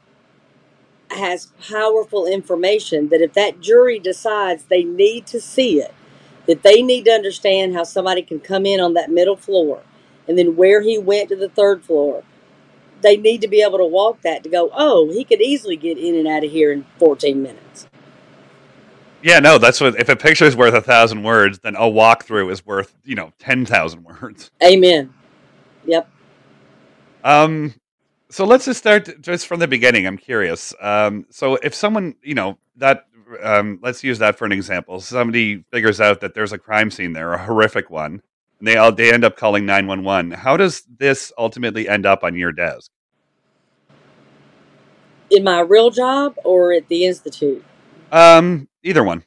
has powerful information that if that jury decides they need to see it, that they need to understand how somebody can come in on that middle floor and then where he went to the third floor they need to be able to walk that to go, oh, he could easily get in and out of here in 14 minutes. Yeah, no, that's what, if a picture is worth a thousand words, then a walkthrough is worth, you know, 10,000 words. Amen. Yep. Um, so let's just start just from the beginning. I'm curious. Um, so if someone, you know, that um, let's use that for an example. Somebody figures out that there's a crime scene there, a horrific one, and they all they end up calling nine one one. How does this ultimately end up on your desk? In my real job or at the Institute? Um, either one.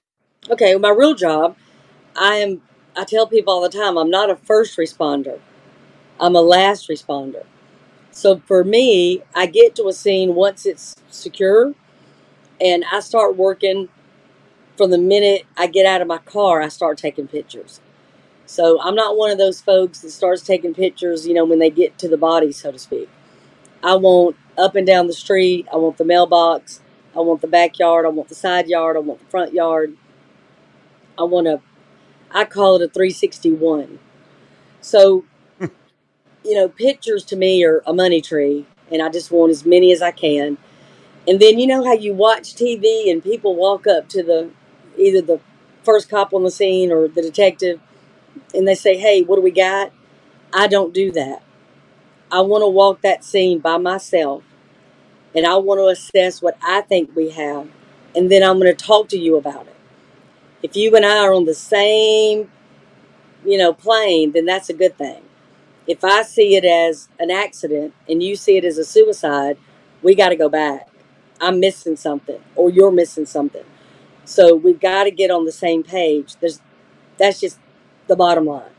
Okay, my real job, I am, I tell people all the time, I'm not a first responder, I'm a last responder. So for me, I get to a scene once it's secure and I start working from the minute I get out of my car, I start taking pictures. So I'm not one of those folks that starts taking pictures, you know, when they get to the body, so to speak. I want up and down the street, I want the mailbox, I want the backyard, I want the side yard, I want the front yard. I want to, I call it a 361. So, you know, pictures to me are a money tree, and I just want as many as I can. And then you know how you watch TV and people walk up to the either the first cop on the scene or the detective and they say, Hey, what do we got? I don't do that. I want to walk that scene by myself and I want to assess what I think we have. And then I'm going to talk to you about it. If you and I are on the same, you know, plane, then that's a good thing. If I see it as an accident and you see it as a suicide, we got to go back. I'm missing something or you're missing something. So we've got to get on the same page. There's that's just the bottom line.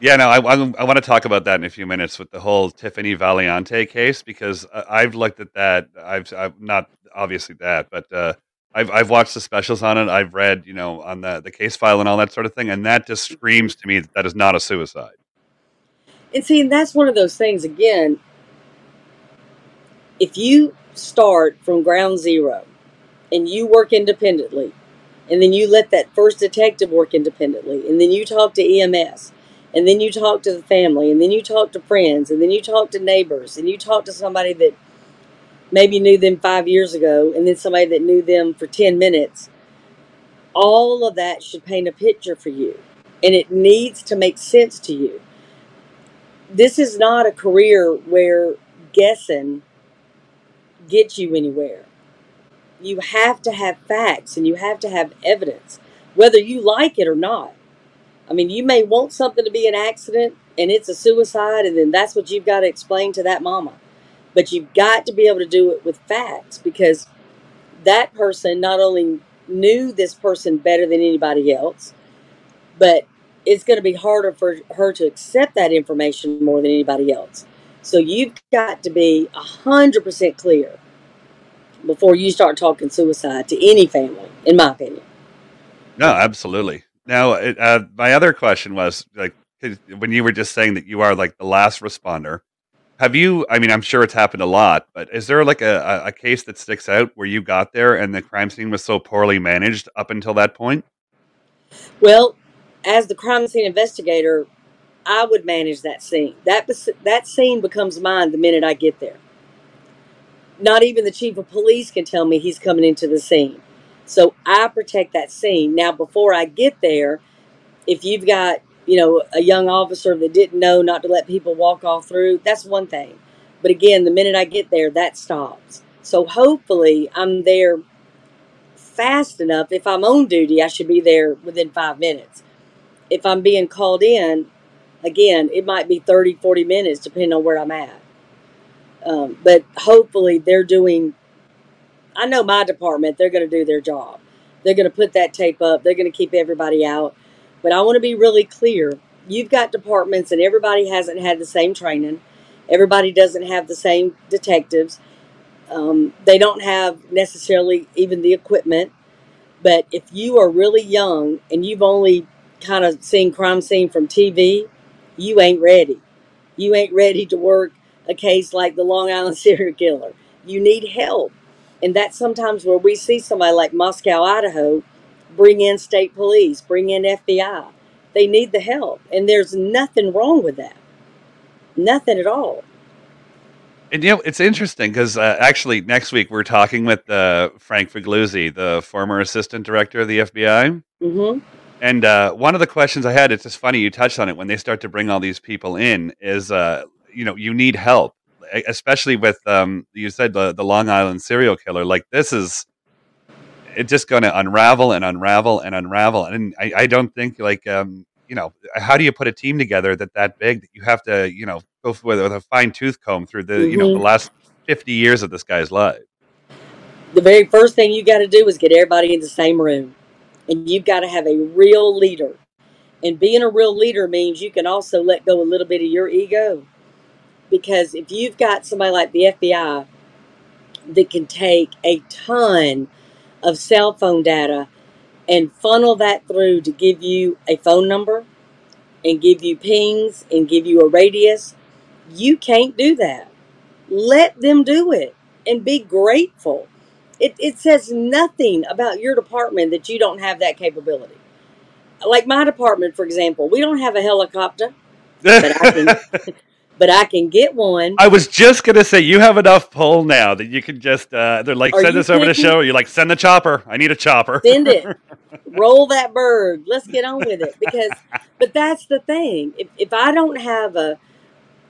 Yeah, no, I, I, want to talk about that in a few minutes with the whole Tiffany Valiante case because I- I've looked at that. I've, I've not obviously that, but uh, I've I've watched the specials on it. I've read, you know, on the the case file and all that sort of thing, and that just screams to me that that is not a suicide. And see, that's one of those things again. If you start from ground zero and you work independently, and then you let that first detective work independently, and then you talk to EMS, and then you talk to the family, and then you talk to friends, and then you talk to neighbors, and you talk to somebody that maybe knew them five years ago, and then somebody that knew them for 10 minutes, all of that should paint a picture for you. And it needs to make sense to you this is not a career where guessing gets you anywhere. You have to have facts and you have to have evidence, whether you like it or not. I mean, you may want something to be an accident and it's a suicide, and then that's what you've got to explain to that mama. But you've got to be able to do it with facts because that person not only knew this person better than anybody else, but it's going to be harder for her to accept that information more than anybody else. So you've got to be 100% clear before you start talking suicide to any family, in my opinion. No, absolutely. Now, uh, my other question was like when you were just saying that you are like the last responder. Have you? I mean, I'm sure it's happened a lot, but is there like a, a case that sticks out where you got there and the crime scene was so poorly managed up until that point? Well, as the crime scene investigator, I would manage that scene. That that scene becomes mine the minute I get there. Not even the chief of police can tell me he's coming into the scene. So I protect that scene. Now before I get there, if you've got, you know, a young officer that didn't know not to let people walk all through, that's one thing. But again, the minute I get there, that stops. So hopefully I'm there fast enough. If I'm on duty, I should be there within five minutes. If I'm being called in, again, it might be 30, 40 minutes depending on where I'm at. Um, but hopefully they're doing, I know my department, they're going to do their job. They're going to put that tape up, they're going to keep everybody out. But I want to be really clear. You've got departments, and everybody hasn't had the same training. Everybody doesn't have the same detectives. Um, they don't have necessarily even the equipment. But if you are really young and you've only kind of seen crime scene from TV, you ain't ready. You ain't ready to work a case like the Long Island serial killer. You need help. And that's sometimes where we see somebody like Moscow, Idaho, bring in state police, bring in FBI. They need the help. And there's nothing wrong with that. Nothing at all. And you know, it's interesting because uh, actually next week we're talking with uh, Frank Figliuzzi, the former assistant director of the FBI. Mm-hmm. And uh, one of the questions I had, it's just funny you touched on it when they start to bring all these people in, is uh, you know you need help, especially with um, you said the the Long Island serial killer. Like this is it's just going to unravel and unravel and unravel, and I, I don't think like um, you know how do you put a team together that that big that you have to you know go with, with a fine tooth comb through the mm-hmm. you know the mm-hmm. last fifty years of this guy's life. The very first thing you got to do is get everybody in the same room and you've got to have a real leader. And being a real leader means you can also let go a little bit of your ego. Because if you've got somebody like the FBI that can take a ton of cell phone data and funnel that through to give you a phone number and give you pings and give you a radius, you can't do that. Let them do it and be grateful it, it says nothing about your department that you don't have that capability. Like my department, for example, we don't have a helicopter, but I can, but I can get one. I was just gonna say you have enough pull now that you can just uh, they're like Are send this over the show. You're like send the chopper. I need a chopper. Send it. Roll that bird. Let's get on with it because. But that's the thing. If if I don't have a,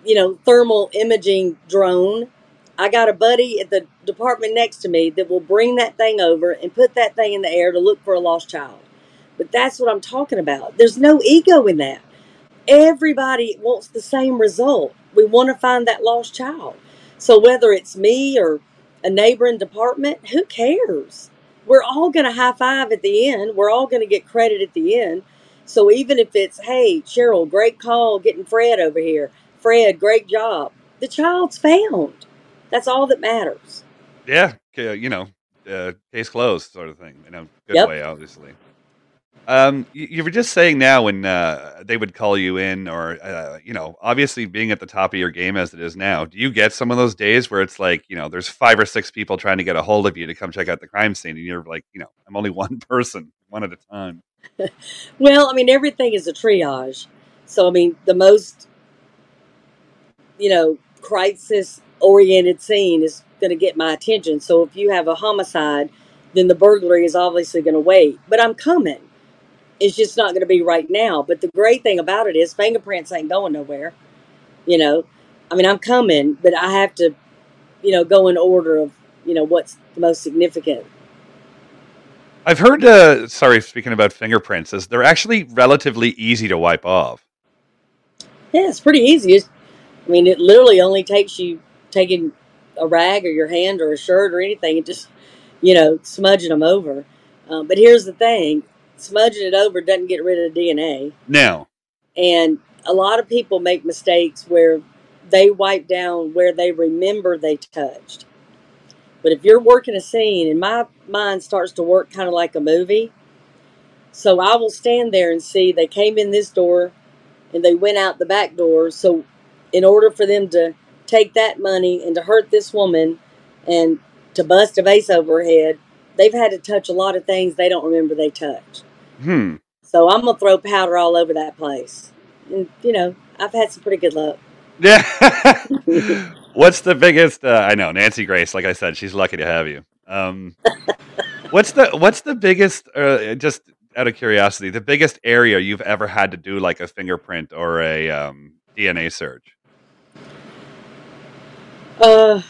you know, thermal imaging drone I got a buddy at the department next to me that will bring that thing over and put that thing in the air to look for a lost child. But that's what I'm talking about. There's no ego in that. Everybody wants the same result. We want to find that lost child. So whether it's me or a neighboring department, who cares? We're all going to high five at the end. We're all going to get credit at the end. So even if it's, hey, Sheryl, great call getting Fred over here. Fred, great job. The child's found. That's all that matters. Yeah, you know, uh, case closed, sort of thing. In a good yep. way, obviously. Um, you, you, were just saying now when uh, they would call you in, or uh, you know, obviously being at the top of your game as it is now. Do you get some of those days where it's like, you know, there's five or six people trying to get a hold of you to come check out the crime scene, and you're like, you know, I'm only one person, one at a time. well, I mean, everything is a triage. So, I mean, the most, you know, crisis oriented scene is going to get my attention. So if you have a homicide, then the burglary is obviously going to wait. But I'm coming. It's just not going to be right now. But the great thing about it is fingerprints ain't going nowhere. You know, I mean, I'm coming, but I have to, you know, go in order of, you know, what's the most significant. I've heard, uh, sorry, speaking about fingerprints, is they're actually relatively easy to wipe off. Yeah, it's pretty easy. It's, I mean, it literally only takes you taking a rag or your hand or a shirt or anything and just, you know, smudging them over. Um, but here's the thing: smudging it over doesn't get rid of the DNA. No. And a lot of people make mistakes where they wipe down where they remember they touched. But if you're working a scene, and my mind starts to work kind of like a movie, so I will stand there and see they came in this door and they went out the back door. So, in order for them to take that money and to hurt this woman and to bust a vase over her head, they've had to touch a lot of things they don't remember they touched. Hmm. So I'm gonna throw powder all over that place. And you know, I've had some pretty good luck. Yeah. what's the biggest? Uh, I know Nancy Grace. Like I said, she's lucky to have you. Um, what's the What's the biggest? Uh, just out of curiosity, the biggest area you've ever had to do like a fingerprint or a um, DNA search? Uh,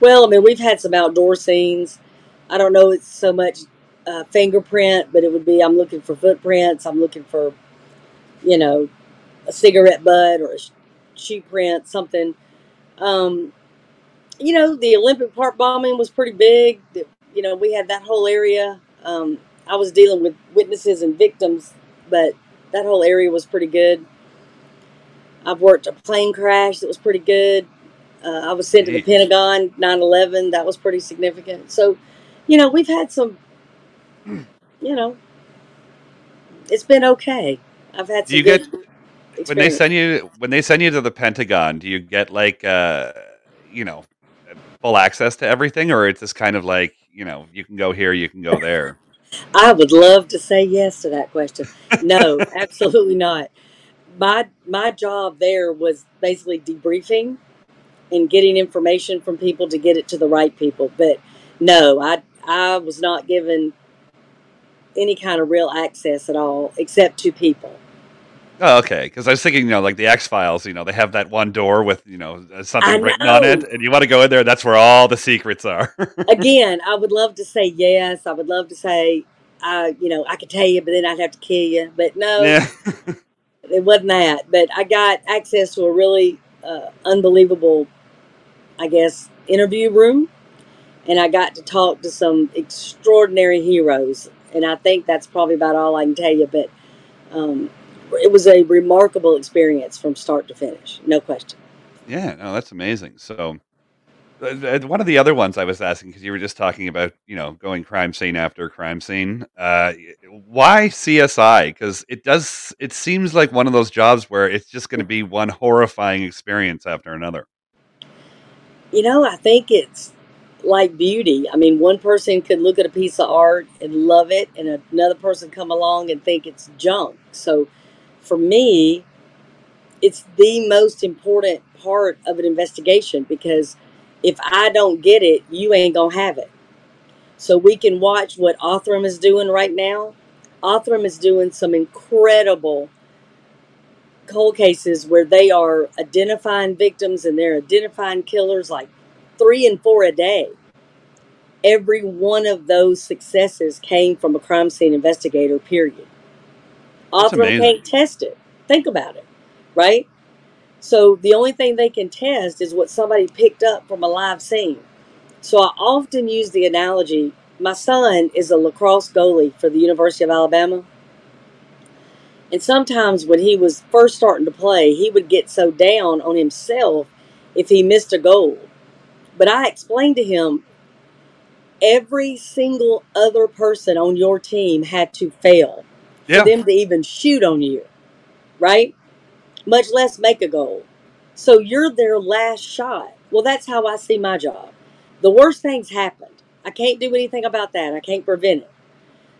well, I mean, we've had some outdoor scenes. I don't know it's so much uh, fingerprint, but it would be I'm looking for footprints. I'm looking for, you know, a cigarette butt or a shoe print, something. Um, you know, the Olympic Park bombing was pretty big. You know, we had that whole area. Um, I was dealing with witnesses and victims, but that whole area was pretty good. I've worked a plane crash that was pretty good. Uh, I was sent to the Pentagon 9 11. That was pretty significant. So, you know, we've had some, you know, it's been okay. I've had Do some you good get when they experience. send you when they send you to the Pentagon? Do you get like uh, you know full access to everything, or it's just kind of like you know you can go here, you can go there? I would love to say yes to that question. No, absolutely not. My my job there was basically debriefing and getting information from people to get it to the right people. But no, I I was not given any kind of real access at all, except to people. Oh, okay. Because I was thinking, you know, like the X Files, you know, they have that one door with, you know, uh, something written on it, and you want to go in there. That's where all the secrets are. Again, I would love to say yes. I would love to say, I you know, I could tell you, but then I'd have to kill you. But no, yeah. it wasn't that. But I got access to a really uh, unbelievable, I guess, interview room, and I got to talk to some extraordinary heroes. And I think that's probably about all I can tell you. But um, it was a remarkable experience from start to finish, no question. Yeah. No, that's amazing. So, one of the other ones I was asking because you were just talking about, you know, going crime scene after crime scene. Uh, why CSI? Because it does. It seems like one of those jobs where it's just going to be one horrifying experience after another. You know, I think it's like beauty. I mean, one person could look at a piece of art and love it, and another person come along and think it's junk. So, for me, it's the most important part of an investigation because if I don't get it, you ain't gonna have it. So we can watch what Othram is doing right now. Othram is doing some incredible cold cases where they are identifying victims and they're identifying killers like three and four a day. Every one of those successes came from a crime scene investigator, period. That's Othram amazing. can't test it. Think about it, right? So the only thing they can test is what somebody picked up from a live scene. So I often use the analogy my son is a lacrosse goalie for the University of Alabama. And sometimes when he was first starting to play, he would get so down on himself if he missed a goal. But I explained to him every single other person on your team had to fail for them to even shoot on you, right? Much less make a goal. So you're their last shot. Well, that's how I see my job. The worst things happened. I can't do anything about that. I can't prevent it.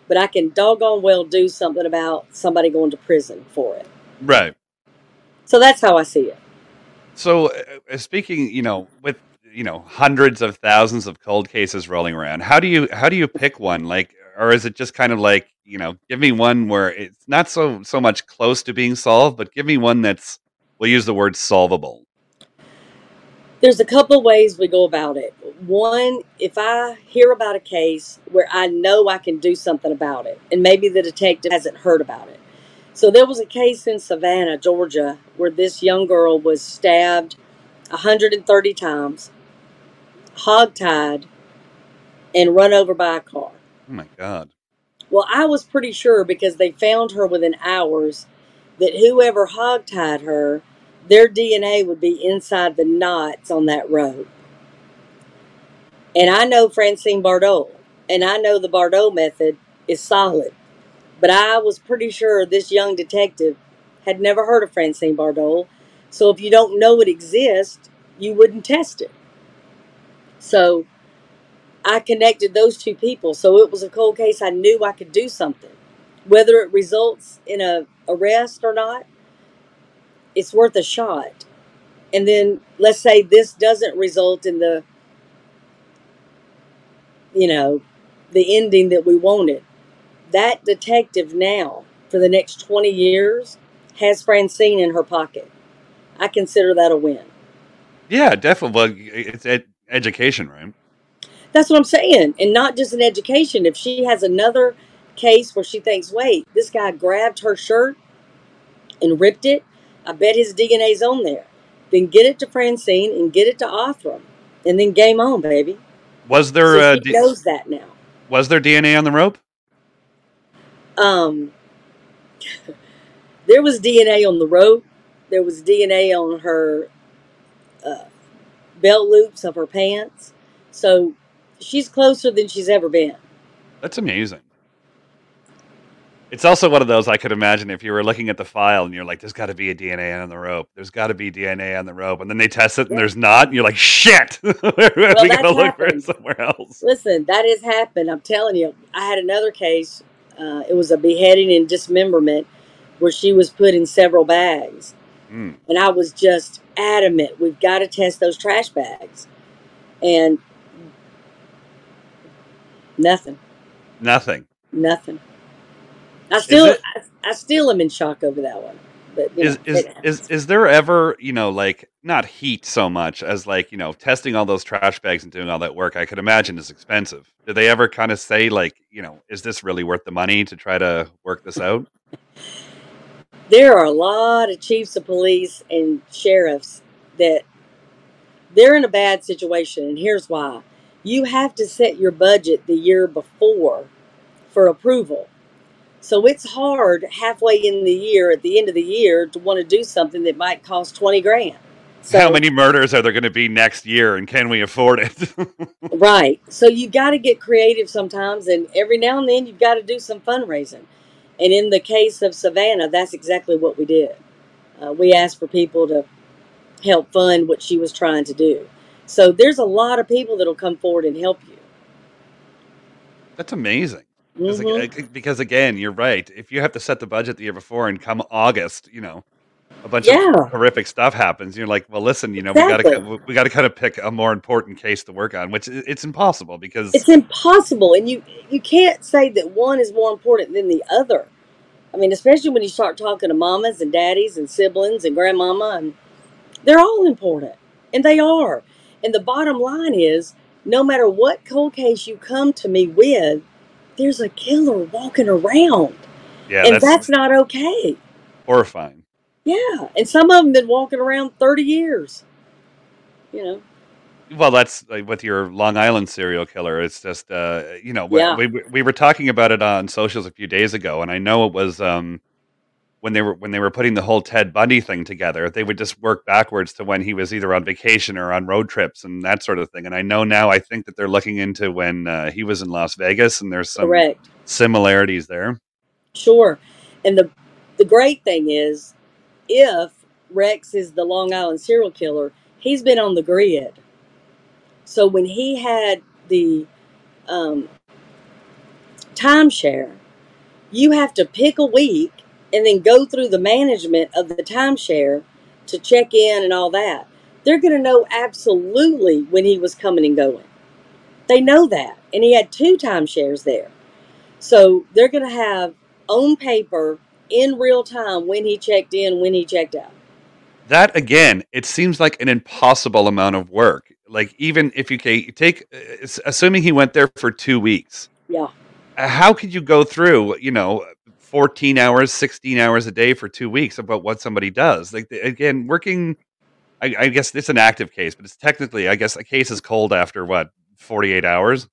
But I can doggone well do something about somebody going to prison for it. Right. So that's how I see it. So, uh, uh, speaking, you know, with you know hundreds of thousands of cold cases rolling around, how do you how do you pick one? Like, or is it just kind of like you know, give me one where it's not so so much close to being solved, but give me one that's we'll use the word solvable. There's a couple ways we go about it. One, if I hear about a case where I know I can do something about it, and maybe the detective hasn't heard about it. So there was a case in Savannah, Georgia, where this young girl was stabbed 130 times, hogtied, and run over by a car. Oh my god. Well, I was pretty sure because they found her within hours that whoever hogtied her, their DNA would be inside the knots on that rope. And I know Francine Bardole, and I know the Bardole method is solid. But I was pretty sure this young detective had never heard of Francine Bardole. So if you don't know it exists, you wouldn't test it. So I connected those two people. So it was a cold case. I knew I could do something. Whether it results in a arrest or not, it's worth a shot. And then let's say this doesn't result in the you know, the ending that we wanted. That detective now, for the next 20 years, has Francine in her pocket. I consider that a win. Yeah, definitely. Well, it's ed- education, right? That's what I'm saying. And not just an education. If she has another case where she thinks, wait, this guy grabbed her shirt and ripped it, I bet his DNA's on there. Then get it to Francine and get it to Othram. And then game on, baby. Was there So uh, she D- knows that now. was there DNA on the rope? Um, there was DNA on the rope. There was DNA on her uh, belt loops of her pants. So she's closer than she's ever been. That's amazing. It's also one of those I could imagine if you were looking at the file and you're like, "There's got to be a DNA on the rope. There's got to be DNA on the rope," and then they test it and there's not, and you're like, "Shit, we Well, gotta that's look for it somewhere else." Listen, that has happened. I'm telling you. I had another case. Uh, it was a beheading and dismemberment where she was put in several bags. Mm. And I was just adamant, we've got to test those trash bags. And nothing, Nothing. nothing. I still, it- I, I still am in shock over that one. But Is know, is is is there ever you know like not heat so much as like you know testing all those trash bags and doing all that work? I could imagine is expensive. Did they ever kind of say like you know is this really worth the money to try to work this out? there are a lot of chiefs of police and sheriffs that they're in a bad situation and here's why you have to set your budget the year before for approval. So it's hard halfway in the year at the end of the year to want to do something that might cost 20 grand. So How many murders are there going to be next year, and can we afford it? right. So you got to get creative sometimes and every now and then you've got to do some fundraising. And in the case of savannah that's exactly what we did. Uh, we asked for people to help fund what she was trying to do. So there's a lot of people that'll come forward and help you. That's amazing. Because, Mhm. because again, you're right. If you have to set the budget the year before, and come August, you know, a bunch Yeah, of horrific stuff happens. You're like, well, listen, you know, we got to we got to kind of pick a more important case to work on, which it's impossible because It's impossible, and you you can't say that one is more important than the other. I mean, especially when you start talking to mamas and daddies and siblings and grandmama, and they're all important, and they are. And the bottom line is, no matter what cold case you come to me with, there's a killer walking around, yeah, and that's that's not okay. horrifying. Yeah, and some of them been walking around thirty years. You know. Well, that's like with your Long Island serial killer. It's just, uh, you know, we, Yeah. we we were talking about it on socials a few days ago, and I know it was um, when they were when they were putting the whole Ted Bundy thing together. They would just work backwards to when he was either on vacation or on road trips and that sort of thing. And I know now, I think that they're looking into when uh, he was in Las Vegas, and there's some Correct. similarities there. Sure. And the the great thing is, if Rex is the Long Island serial killer, he's been on the grid. So when he had the um, timeshare, you have to pick a week and then go through the management of the timeshare to check in and all that. They're going to know absolutely when he was coming and going. They know that. And he had two timeshares there. So they're going to have on paper in real time when he checked in, when he checked out. That again, it seems like an impossible amount of work. Like even if you take, uh, assuming he went there for two weeks, Yeah. how could you go through, you know, 14 hours, 16 hours a day for two weeks about what somebody does? Like, again, working, I, I guess it's an active case, but it's technically, I guess a case is cold after what, 48 hours?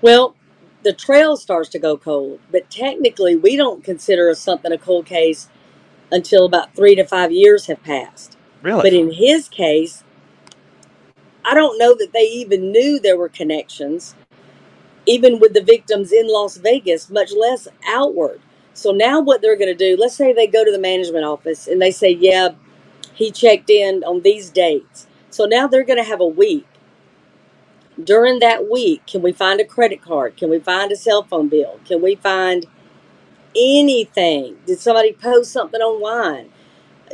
Well, the trail starts to go cold, but technically, we don't consider something a cold case until about three to five years have passed. Really? But in his case, I don't know that they even knew there were connections, even with the victims in Las Vegas, much less outward. So now, what they're going to do, let's say they go to the management office and they say, Yeah, he checked in on these dates. So now they're going to have a week. During that week, can we find a credit card? Can we find a cell phone bill? Can we find anything? Did somebody post something online?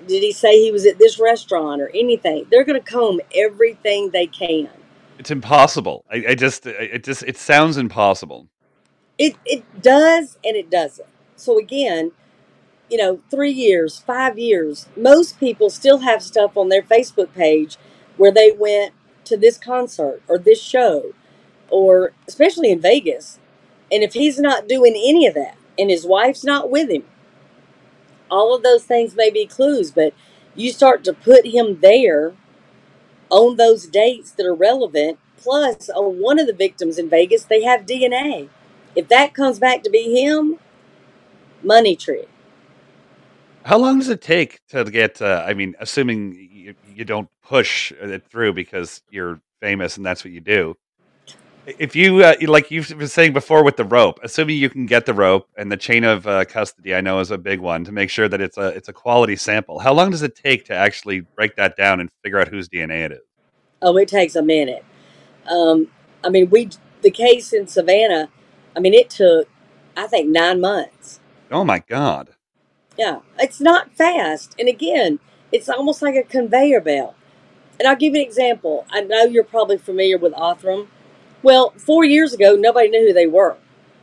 Did he say he was at this restaurant or anything? They're going to comb everything they can. It's impossible. I, I just, it just, it sounds impossible. It it does and it doesn't. So again, you know, three years, five years, most people still have stuff on their Facebook page where they went to this concert or this show, or especially in Vegas. And if he's not doing any of that and his wife's not with him, all of those things may be clues, but you start to put him there on those dates that are relevant. Plus, on one of the victims in Vegas, they have DNA. If that comes back to be him, money tree. How long does it take to get? Uh, I mean, assuming you, you don't push it through because you're famous and that's what you do. If you uh, like you've been saying before with the rope, assuming you can get the rope and the chain of uh, custody, I know is a big one to make sure that it's a it's a quality sample. How long does it take to actually break that down and figure out whose DNA it is? Oh, it takes a minute. Um, I mean, we the case in Savannah. I mean, it took I think nine months. Oh my god! Yeah, it's not fast. And again, it's almost like a conveyor belt. And I'll give you an example. I know you're probably familiar with Othram. Well, four years ago, nobody knew who they were.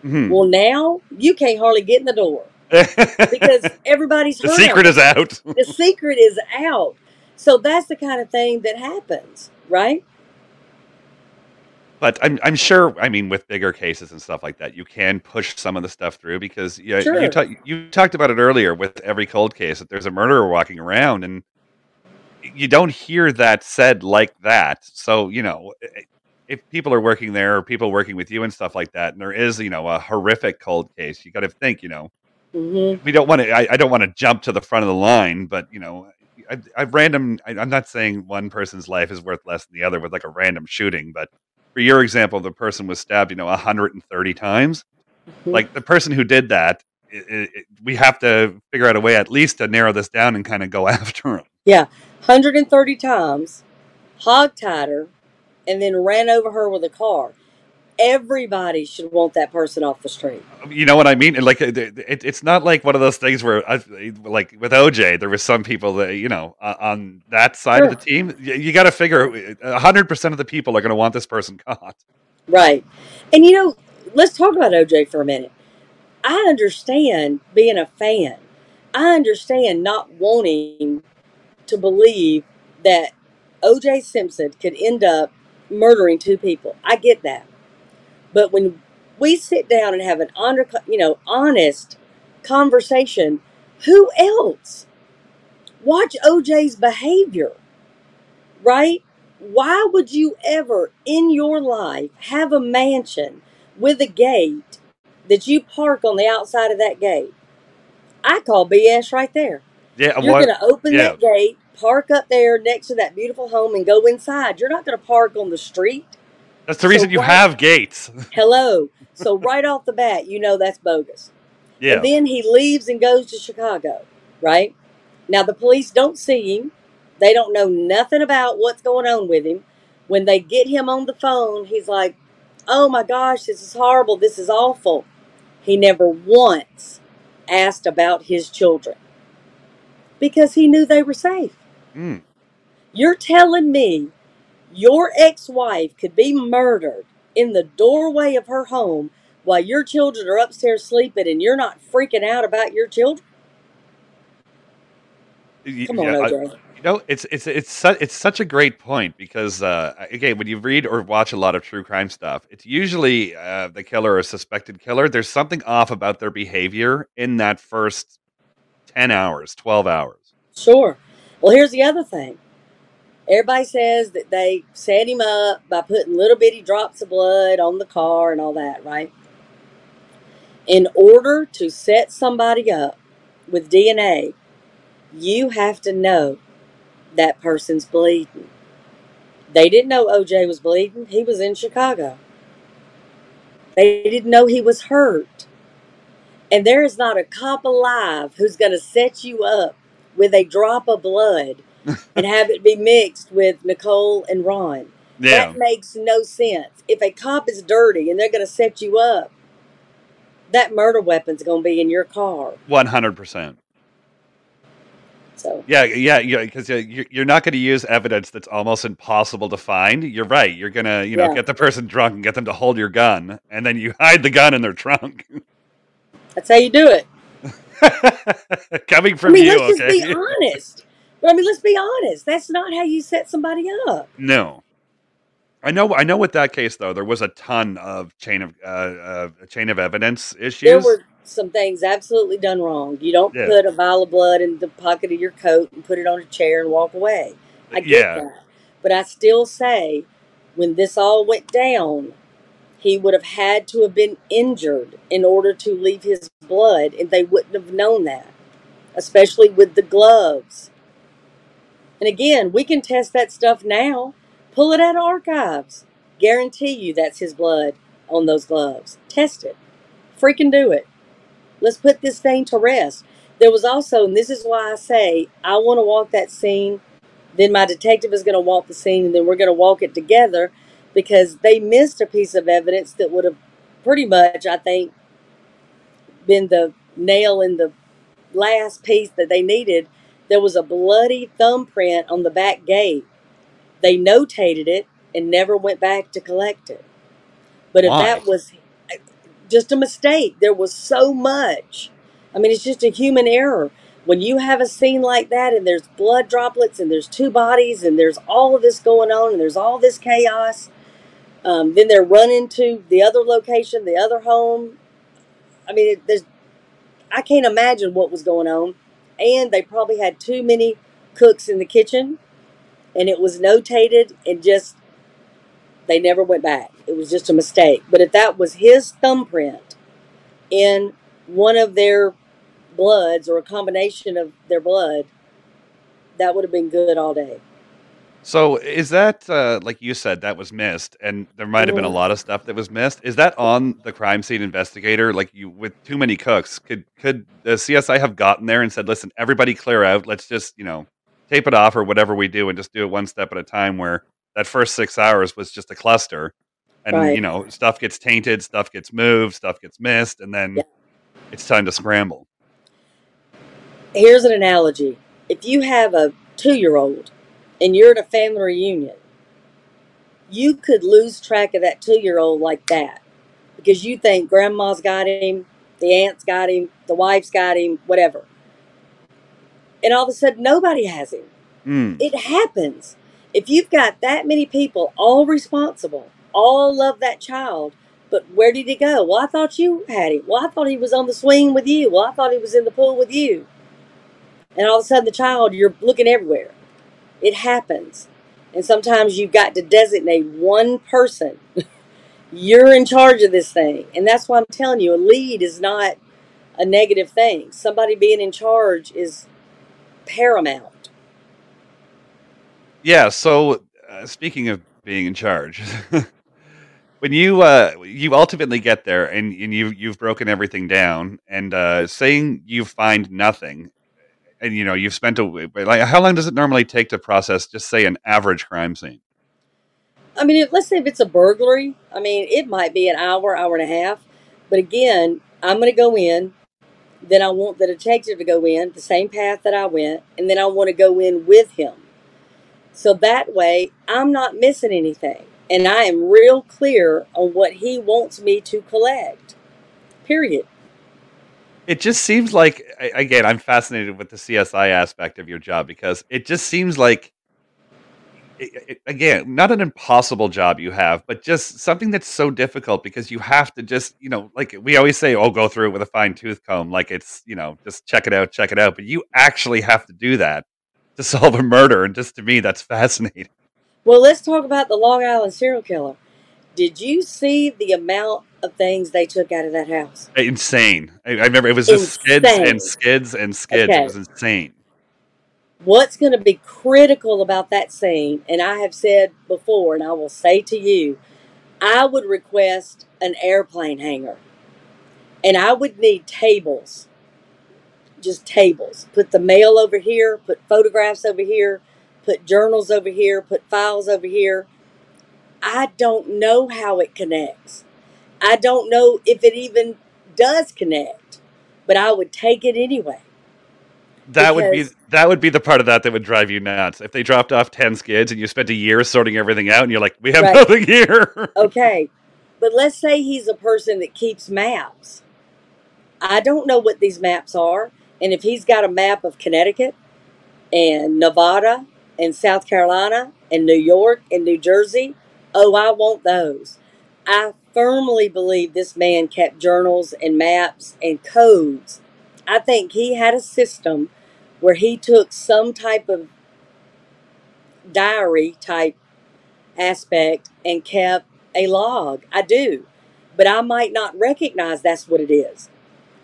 Mhm. Well, now you can't hardly get in the door because everybody's the secret is out. the secret is out. So that's the kind of thing that happens, right? But I'm I'm sure. I mean, with bigger cases and stuff like that, you can push some of the stuff through because you Sure. ta- you talked about it earlier with every cold case that there's a murderer walking around, and you don't hear that said like that. So you know, i- if people are working there or people working with you and stuff like that, and there is you know a horrific cold case, you got to think. You know, hmm we don't want to. I, I don't want to jump to the front of the line, but you know. I, I random. I, I'm not saying one person's life is worth less than the other with like a random shooting, but for your example, the person was stabbed, you know, 130 times. Like the person who did that, i i i- we have to figure out a way at least to narrow this down and kind of go after him. Yeah, 130 times, hogtied her, and then ran over her with a car. Everybody should want that person off the street. You know what I mean? Like, it, it, it's not like one of those things where, I, like with OJ, there was some people that you know uh, on that side of the team. You, you got to figure, 100 percent of the people are going to want this person caught. Right. And you know, let's talk about OJ for a minute. I understand being a fan. I understand not wanting to believe that OJ Simpson could end up murdering two people. I get that. But when we sit down and have an honor, you know, honest conversation, who else? Watch OJ's behavior, right? Why would you ever in your life have a mansion with a gate that you park on the outside of that gate? I call BS right there. Yeah, You're going to open Yeah, that gate, park up there next to that beautiful home, and go inside. You're not going to park on the street. that's the So reason you right, have gates. hello. So right off the bat, you know that's bogus. And yeah, then he leaves and goes to Chicago, right? Now the police don't see him. They don't know nothing about what's going on with him. When they get him on the phone, he's like, "Oh my gosh, this is horrible. This is awful." He never once asked about his children because he knew they were safe. Mm. You're telling me your ex-wife could be murdered in the doorway of her home while your children are upstairs sleeping and you're not freaking out about your children? Y- Come on, yeah, I- OJ. You know, it's it's it's su- it's such a great point because uh, again, when you read or watch a lot of true crime stuff, it's usually uh, the killer or suspected killer. There's something off about their behavior in that first ten hours, twelve hours. Sure. Well, here's the other thing. Everybody says that they set him up by putting little bitty drops of blood on the car and all that, right? In order to set somebody up with DNA, you have to know that person's bleeding. They didn't know OJ was bleeding. He was in Chicago. They didn't know he was hurt. And there is not a cop alive who's going to set you up with a drop of blood and have it be mixed with Nicole and Ron. Yeah. That makes no sense. If a cop is dirty and they're going to set you up, that murder weapon's going to be in your car. One hundred percent. So Yeah, yeah, yeah. Because you're you're not going to use evidence that's almost impossible to find. You're right. You're gonna, you know, Yeah. get the person drunk and get them to hold your gun, and then you hide the gun in their trunk. that's how you do it. Coming from I mean, you, let's just be honest. But I mean, let's be honest. That's not how you set somebody up. No, I know. I know. With that case, though, there was a ton of chain of uh, uh, chain of evidence issues. There were some things absolutely done wrong. You don't Yeah. put a vial of blood in the pocket of your coat and put it on a chair and walk away. I get Yeah. that. But I still say, when this all went down, he would have had to have been injured in order to leave his blood, and they wouldn't have known that, especially with the gloves. And again, we can test that stuff now. Pull it out of archives. Guarantee you that's his blood on those gloves. Test it. Freaking do it. Let's put this thing to rest. There was also, and this is why I say I want to walk that scene. Then my detective is going to walk the scene, and then we're going to walk it together because they missed a piece of evidence that would have pretty much, I think, been the nail in the last piece that they needed. There was a bloody thumbprint on the back gate. They notated it and never went back to collect it. But if Why? that was just a mistake, there was so much. I mean, it's just a human error. When you have a scene like that and there's blood droplets and there's two bodies and there's all of this going on and there's all this chaos, um, then they're running to the other location, the other home. I mean, it, there's I can't imagine what was going on. And they probably had too many cooks in the kitchen and it was notated and just they never went back. It was just a mistake. But if that was his thumbprint in one of their bloods or a combination of their blood, that would have been good all day. So is that uh, like you said that was missed, and there might have been a Mhm. lot of stuff that was missed? Is that on the crime scene investigator? Like you with too many cooks, could could the CSI have gotten there and said, "Listen, everybody, clear out. Let's just you know tape it off or whatever we do, and just do it one step at a time." Where that first six hours was just a cluster, and Right. you know stuff gets tainted, stuff gets moved, stuff gets missed, and then Yeah. it's time to scramble. Here's an analogy. If you have a two year old and you're at a family reunion, you could lose track of that two year old like that because you think grandma's got him, the aunt's got him, the wife's got him, whatever. And all of a sudden, nobody has him. Mm. It happens. If you've got that many people all responsible, all love that child, but where did he go? Well, I thought you had him. Well, I thought he was on the swing with you. Well, I thought he was in the pool with you. And all of a sudden, the child, you're looking everywhere. It happens. And sometimes you've got to designate one person. you're in charge of this thing. And that's why I'm telling you a lead is not a negative thing. Somebody being in charge is paramount. Yeah. So, uh, speaking of being in charge, when you uh, you ultimately get there and, and you you've broken everything down, and uh, saying you find nothing, and you know you've spent a like how long does it normally take to process just say an average crime scene? I mean, let's say if it's a burglary, I mean, it might be an hour, hour and a half. But again, I'm going to go in. Then I want the detective to go in the same path that I went. And then I want to go in with him. So that way, I'm not missing anything. And I am real clear on what he wants me to collect. Period. It just seems like again, I'm fascinated with the CSI aspect of your job because it just seems like it, it, again, not an impossible job you have, but just something that's so difficult because you have to just, you know, like we always say, oh, go through it with a fine tooth comb, like it's, you know, just check it out, check it out. But you actually have to do that to to solve a murder, and just to me, that's fascinating. Well, let's talk about the Long Island serial killer. Did you see the amount of things they took out of that house? Insane. I, I remember it was just skids and skids and skids. Okay. It was insane. What's going to be critical about that scene, and I have said before, and I will say to you, I would request an airplane hangar. And I would need tables, just tables. Put the mail over here, put photographs over here, put journals over here, put files over here. I don't know how it connects. I don't know if it even does connect, but I would take it anyway. That would be Because- that would be the part of that that would drive you nuts. If they dropped off ten skids and you spent a year sorting everything out, and you're like, "We have Right. nothing here." Okay, but let's say he's a person that keeps maps. I don't know what these maps are, and if he's got a map of Connecticut and Nevada and South Carolina and New York and New Jersey, oh, I want those. I firmly believe this man kept journals and maps and codes. I think he had a system where he took some type of diary type aspect and kept a log. I do. But I might not recognize that's what it is.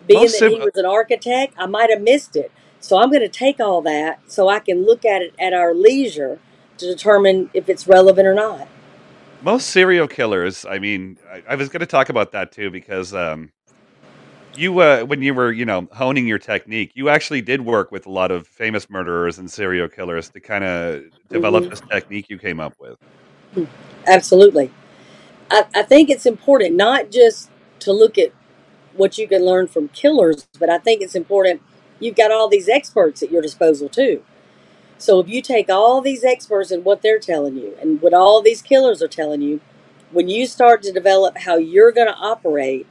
Being Most that he sim- was an architect, I might have missed it. So I'm going to take all that so I can look at it at our leisure to determine if it's relevant or not. Most serial killers. I mean, I, I was going to talk about that too because um, you, uh, when you were, you know, honing your technique, you actually did work with a lot of famous murderers and serial killers to kind of develop Mhm. this technique you came up with. Absolutely. I, I think it's important not just to look at what you can learn from killers, but I think it's important you've got all these experts at your disposal too. So if you take all these experts and what they're telling you and what all these killers are telling you, when you start to develop how you're going to operate,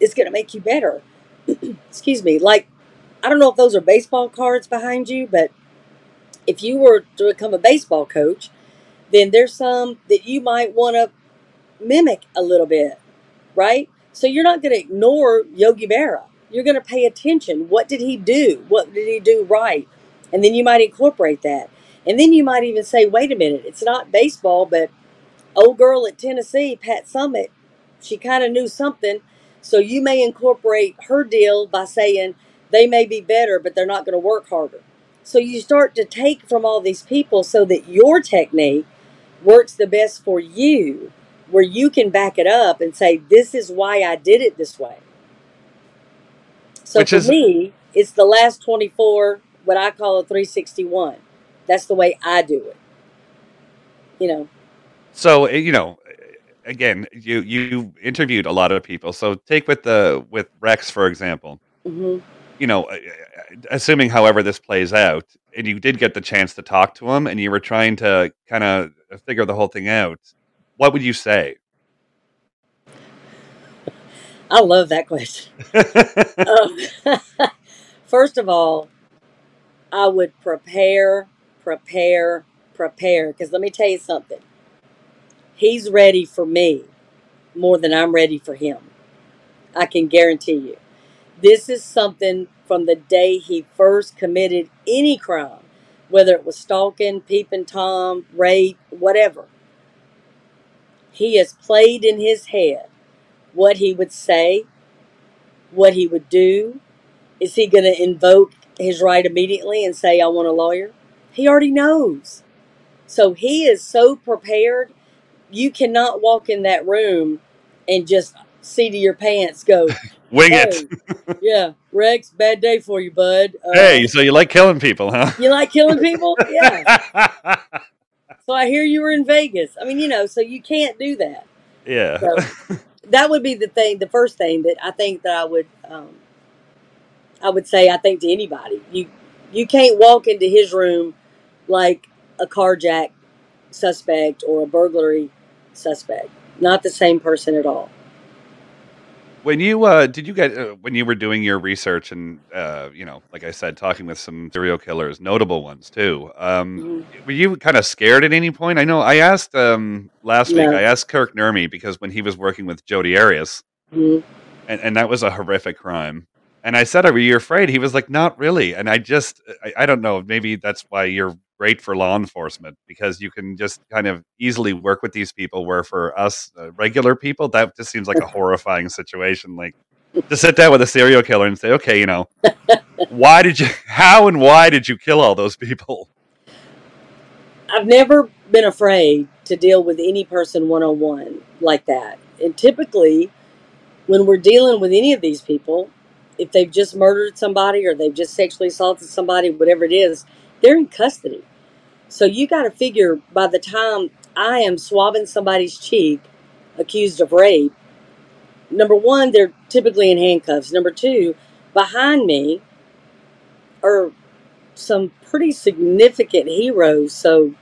it's going to make you better. Excuse me. Like, I don't know if those are baseball cards behind you, but if you were to become a baseball coach, then there's some that you might want to mimic a little bit, right? So you're not going to ignore Yogi Berra. You're going to pay attention. What did he do? What did he do right? And then you might incorporate that. And then you might even say, wait a minute, it's not baseball, but old girl at Tennessee, Pat Summitt, she kind of knew something. So you may incorporate her deal by saying they may be better, but they're not going to work harder. So you start to take from all these people so that your technique works the best for you, where you can back it up and say, This is why I did it this way. So Which for is- me, it's the last 24, what I call a 361. That's the way I do it. You know, So uh, you know, again, you you interviewed a lot of people. So take with the with Rex for example. hmm You know, uh, assuming however this plays out, and you did get the chance to talk to him, and you were trying to kind of figure the whole thing out. What would you say? I love that question. um, first of all, I would prepare, prepare, prepare. Because let me tell you something. He's ready for me more than I'm ready for him. I can guarantee you. This is something from the day he first committed any crime, whether it was stalking, peeping Tom, rape, whatever. He has played in his head what he would say, what he would do. Is he going to invoke his right immediately and say, I want a lawyer? He already knows. So he is so prepared. You cannot walk in that room and just see to your pants go, Wing hey, it. yeah, Rex, bad day for you, bud. Uh, Hey, so you like killing people, huh? You like killing people? Yeah. So I hear you were in Vegas. I mean, you know, so you can't do that. yeah. So that would be the thing, the first thing that I think that I would, um, I would say, I think to anybody, you, you can't walk into his room like a carjack suspect or a burglary suspect. Not the same person at all. When you uh, did you get uh, when you were doing your research and uh, you know, like I said, talking with some serial killers, notable ones too. Um, Mhm. were you kind of scared at any point? I know I asked um, last week. I asked Kirk Nurmi because when he was working with Jodi Arias, Mhm. and, and that was a horrific crime. And I said, "Are you afraid?" He was like, "Not really." And I just, I, I don't know. Maybe that's why you're great for law enforcement because you can just kind of easily work with these people. Where for us uh, regular people, that just seems like a horrifying situation. Like to sit down with a serial killer and say, "Okay, you know, why did you, how and why did you kill all those people?" I've never been afraid to deal with any person one on one like that. And typically, when we're dealing with any of these people, if they've just murdered somebody or they've just sexually assaulted somebody, whatever it is, they're in custody. So you got to figure by the time I am swabbing somebody's cheek accused of rape, number one, they're typically in handcuffs. Number two, behind me are some pretty significant heroes. So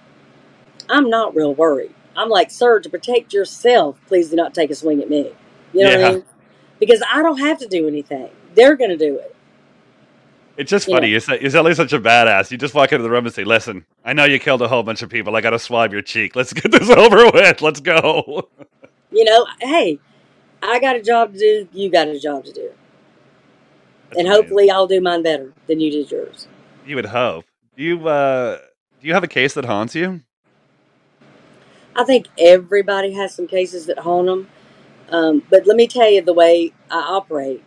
I'm not real worried. I'm like, sir, to protect yourself, please do not take a swing at me. You know what Yeah. I mean? Because I don't have to do anything. They're going to do it. It's just Yeah. funny. You're, sa- you're suddenly such a badass. You just walk into the room and say, "Listen, I know you killed a whole bunch of people. I got to swab your cheek. Let's get this over with. Let's go." You know, hey, I got a job to do. You got a job to do. That's and amazing. hopefully I'll do mine better than you did yours. you would hope. Do you uh, do you have a case that haunts you? I think everybody has some cases that haunt them. Um, but let me tell you the way I operate.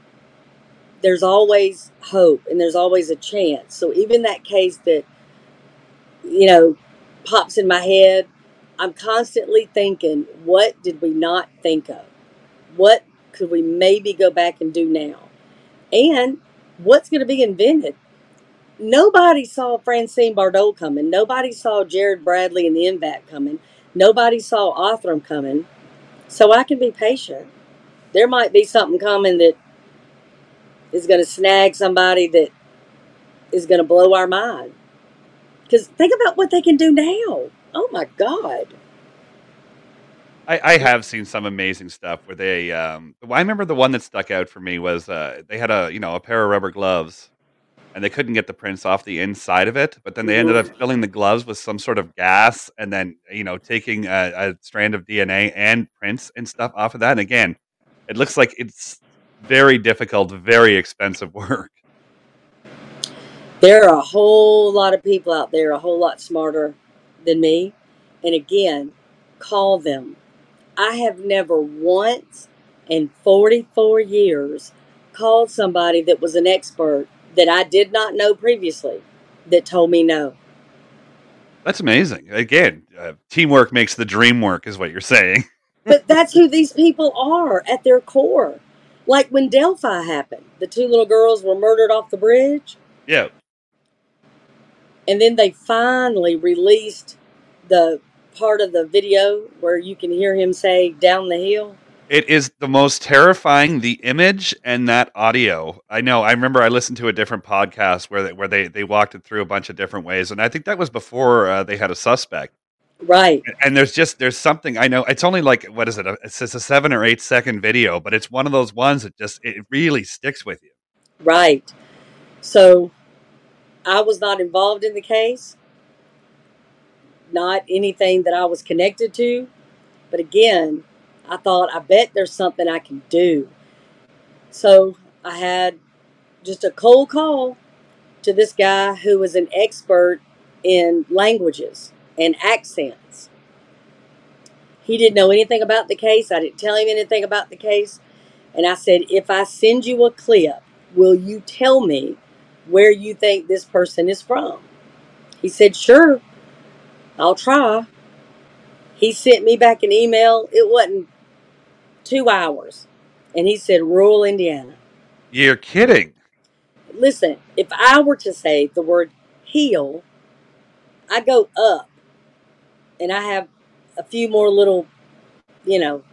There's always hope and there's always a chance. So even that case that, you know, pops in my head, I'm constantly thinking, what did we not think of? What could we maybe go back and do now? And what's going to be invented? Nobody saw Francine Bardole coming. Nobody saw Jared Bradley and the M-Vac coming. Nobody saw Othram coming. So I can be patient. There might be something coming that is going to snag somebody that is going to blow our mind. Because think about what they can do now. Oh my God. I, I have seen some amazing stuff where they. Um, well, I remember the one that stuck out for me was uh, they had a you know a pair of rubber gloves, and they couldn't get the prints off the inside of it. But then they ended up filling the gloves with some sort of gas, and then you know taking a, a strand of DNA and prints and stuff off of that. And again, it looks like it's very difficult, very expensive work. There are a whole lot of people out there a whole lot smarter than me. And again, call them. I have never once in 44 years called somebody that was an expert that I did not know previously that told me no. That's amazing. Again, uh, teamwork makes the dream work, is what you're saying. But that's who these people are at their core. Like when Delphi happened, the two little girls were murdered off the bridge. Yeah, And then they finally released the part of the video where you can hear him say down the hill. It is the most terrifying. The image and that audio. I know. I remember I listened to a different podcast where they, where they they walked it through a bunch of different ways, and I think that was before uh, they had a suspect. Right. And there's just there's something I know. It's only like what is it? It's just a seven or eight second video, but it's one of those ones that just it really sticks with you. Right. So I was not involved in the case, not anything that I was connected to. But again, I thought, I bet there's something I can do. So I had just a cold call to this guy who was an expert in languages and accents. He didn't know anything about the case. I didn't tell him anything about the case. And I said, if I send you a clip, will you tell me where you think this person is from? He said, sure, I'll try. He sent me back an email. It wasn't two hours. And he said, rural Indiana. You're kidding. Listen, if I were to say the word heel, I go up and I have a few more little, you know,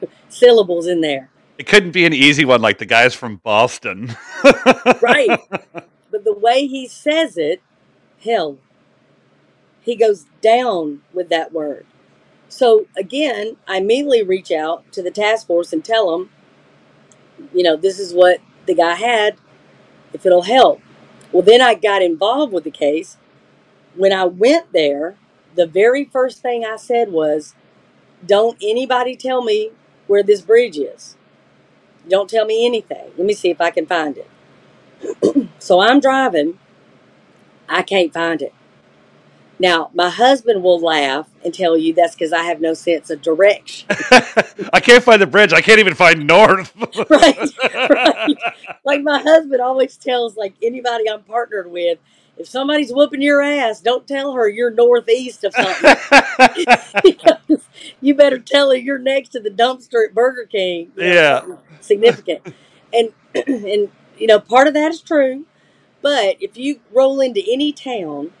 syllables in there. It couldn't be an easy one like the guys from Boston. Right. But the way he says it, hell, he goes down with that word. So again, I immediately reach out to the task force and tell them, you know, this is what the guy had, if it'll help. Well, then I got involved with the case. When I went there, the very first thing I said was, don't anybody tell me where this bridge is. Don't tell me anything. Let me see if I can find it. So I'm driving. I can't find it. Now, my husband will laugh and tell you that's because I have no sense of direction. I can't find the bridge. I can't even find north. right, right. Like my husband always tells like anybody I'm partnered with, if somebody's whooping your ass, don't tell her you're northeast of something. You better tell her you're next to the dumpster at Burger King. you know, Yeah. significant. And and you know, part of that is true. But if you roll into any town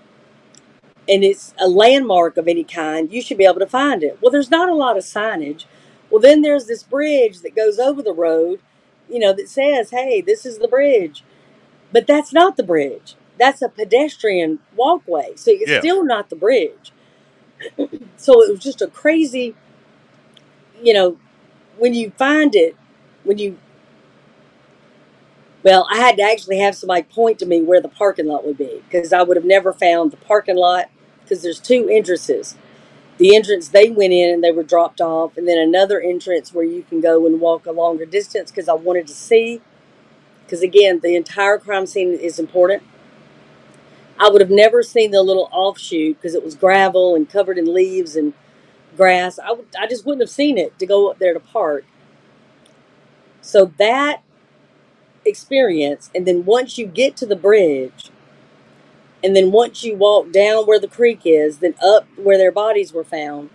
and it's a landmark of any kind, you should be able to find it. Well, there's not a lot of signage. Well, then there's this bridge that goes over the road, you know, that says, hey, this is the bridge. But that's not the bridge. That's a pedestrian walkway. So it's Yeah. still not the bridge. so it was just a crazy, you know, when you find it, when you, well, I had to actually have somebody point to me where the parking lot would be because I would have never found the parking lot because there's two entrances. The entrance they went in and they were dropped off, and then another entrance where you can go and walk a longer distance because I wanted to see. Because again, the entire crime scene is important. I would have never seen the little offshoot because it was gravel and covered in leaves and grass. I, I just wouldn't have seen it to go up there to park. So that experience, and then once you get to the bridge, and then once you walk down where the creek is, then up where their bodies were found,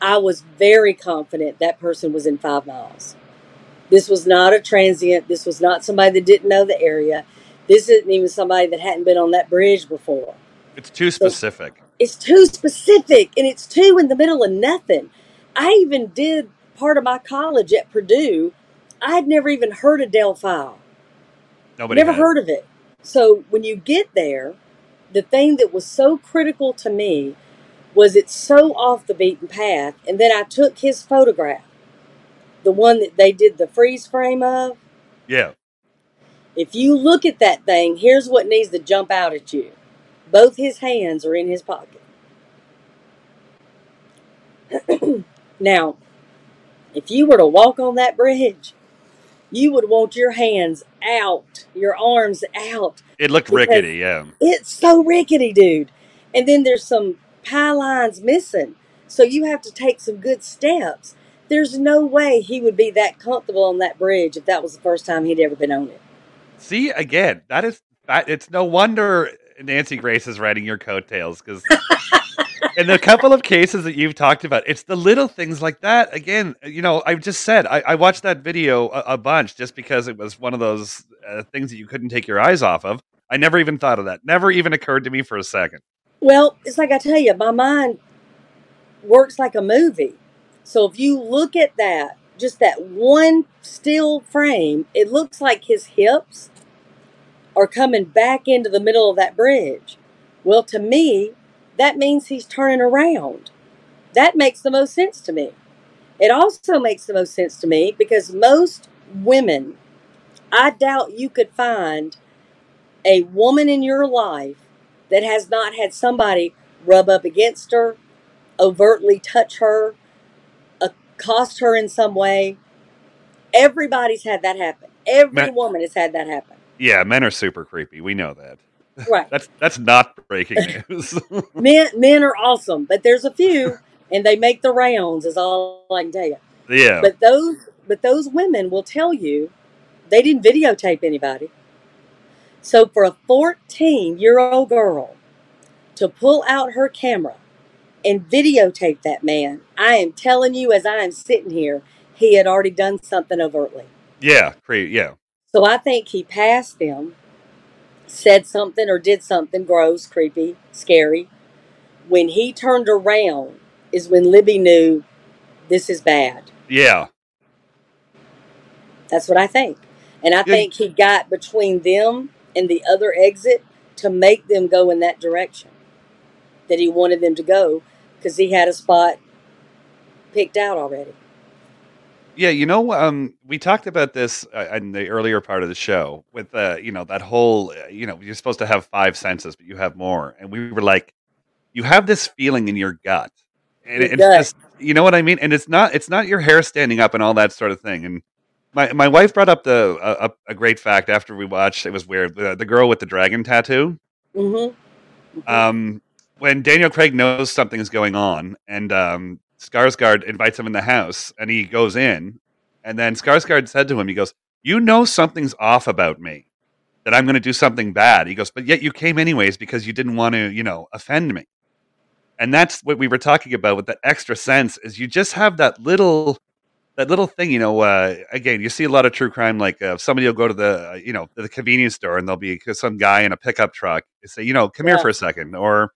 I was very confident that person was in five miles. This was not a transient. This was not somebody that didn't know the area. This isn't even somebody that hadn't been on that bridge before. it's too So specific. it's too specific and it's too in the middle of nothing. I even did part of my college at Purdue. I'd never even heard of Delphi. Nobody Never had. heard of it. So when you get there, the thing that was so critical to me was it's so off the beaten path. And then I took his photograph, the one that they did the freeze frame of. Yeah. If you look at that thing, here's what needs to jump out at you. Both his hands are in his pocket. Now, if you were to walk on that bridge, you would want your hands out, your arms out, It looked because rickety. Yeah. it's so rickety, dude. And then there's some pie lines missing. So you have to take some good steps. There's no way he would be that comfortable on that bridge if that was the first time he'd ever been on it. See again. That is. That, it's no wonder Nancy Grace is riding your coattails because in the couple of cases that you've talked about, it's the little things like that. Again, you know, I just said I, I watched that video a, a bunch just because it was one of those uh, things that you couldn't take your eyes off of. I never even thought of that. Never even occurred to me for a second. Well, it's like I tell you, my mind works like a movie. So if you look at that, just that one still frame, it looks like his hips are coming back into the middle of that bridge. Well, to me, that means he's turning around. That makes the most sense to me. It also makes the most sense to me because most women, I doubt you could find a woman in your life that has not had somebody rub up against her, overtly touch her, accost her in some way. Everybody's had that happen. Every Man, woman has had that happen. yeah, men are super creepy. We know that. Right. That's that's not breaking news. Men men are awesome, but there's a few and they make the rounds is all I can tell you. yeah. But those but those women will tell you they didn't videotape anybody. So for a 14 year old girl to pull out her camera and videotape that man, I am telling you as I am sitting here, he had already done something overtly. Yeah, cre- yeah. So I think he passed them, said something or did something gross, creepy, scary. When he turned around is when Libby knew this is bad. Yeah. That's what I think. And I Yeah. think he got between them and the other exit to make them go in that direction that he wanted them to go because he had a spot picked out already. Yeah, you know, um, we talked about this uh, in the earlier part of the show with, uh, you know, that whole, uh, you know, you're supposed to have five senses, but you have more. And we were like, you have this feeling in your gut. And Your it's just, you know what I mean? And it's not, it's not your hair standing up and all that sort of thing. And my my wife brought up the a, a great fact after we watched. It was weird. The, the girl with the dragon tattoo. Mm-hmm. Um, when Daniel Craig knows something is going on, and um, Skarsgård invites him in the house, and he goes in, and then Skarsgård said to him, he goes, "You know something's off about me, that I'm going to do something bad." He goes, "But yet you came anyways because you didn't want to, you know, offend me." And that's what we were talking about with that extra sense is you just have that little that little thing, you know, uh, again, you see a lot of true crime. Like uh, somebody will go to the, uh, you know, the convenience store and there'll be some guy in a pickup truck say, you know, come yeah. here for a second, or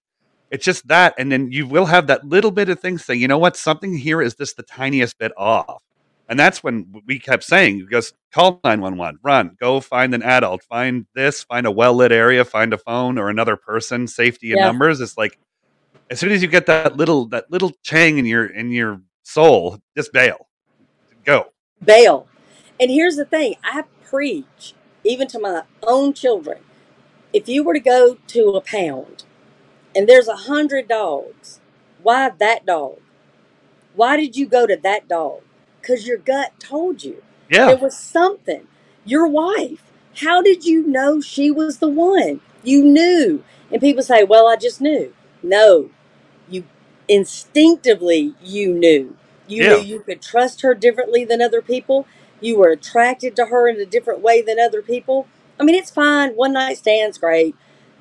it's just that, and then you will have that little bit of things saying, you know what, something here is just the tiniest bit off, and that's when we kept saying, just call nine one one, run, go find an adult, find this, find a well lit area, find a phone or another person, safety in yeah. numbers. It's like as soon as you get that little that little chang in your in your soul, just bail Go. Bail. And here's the thing I preach, even to my own children. If you were to go to a pound and there's a hundred dogs, why that dog? Why did you go to that dog? Because your gut told you. Yeah. There was something. Your wife. How did you know she was the one? You knew. And people say, well, I just knew. No, you instinctively you knew. You yeah. knew you could trust her differently than other people. You were attracted to her in a different way than other people. I mean, it's fine. One night stands, great.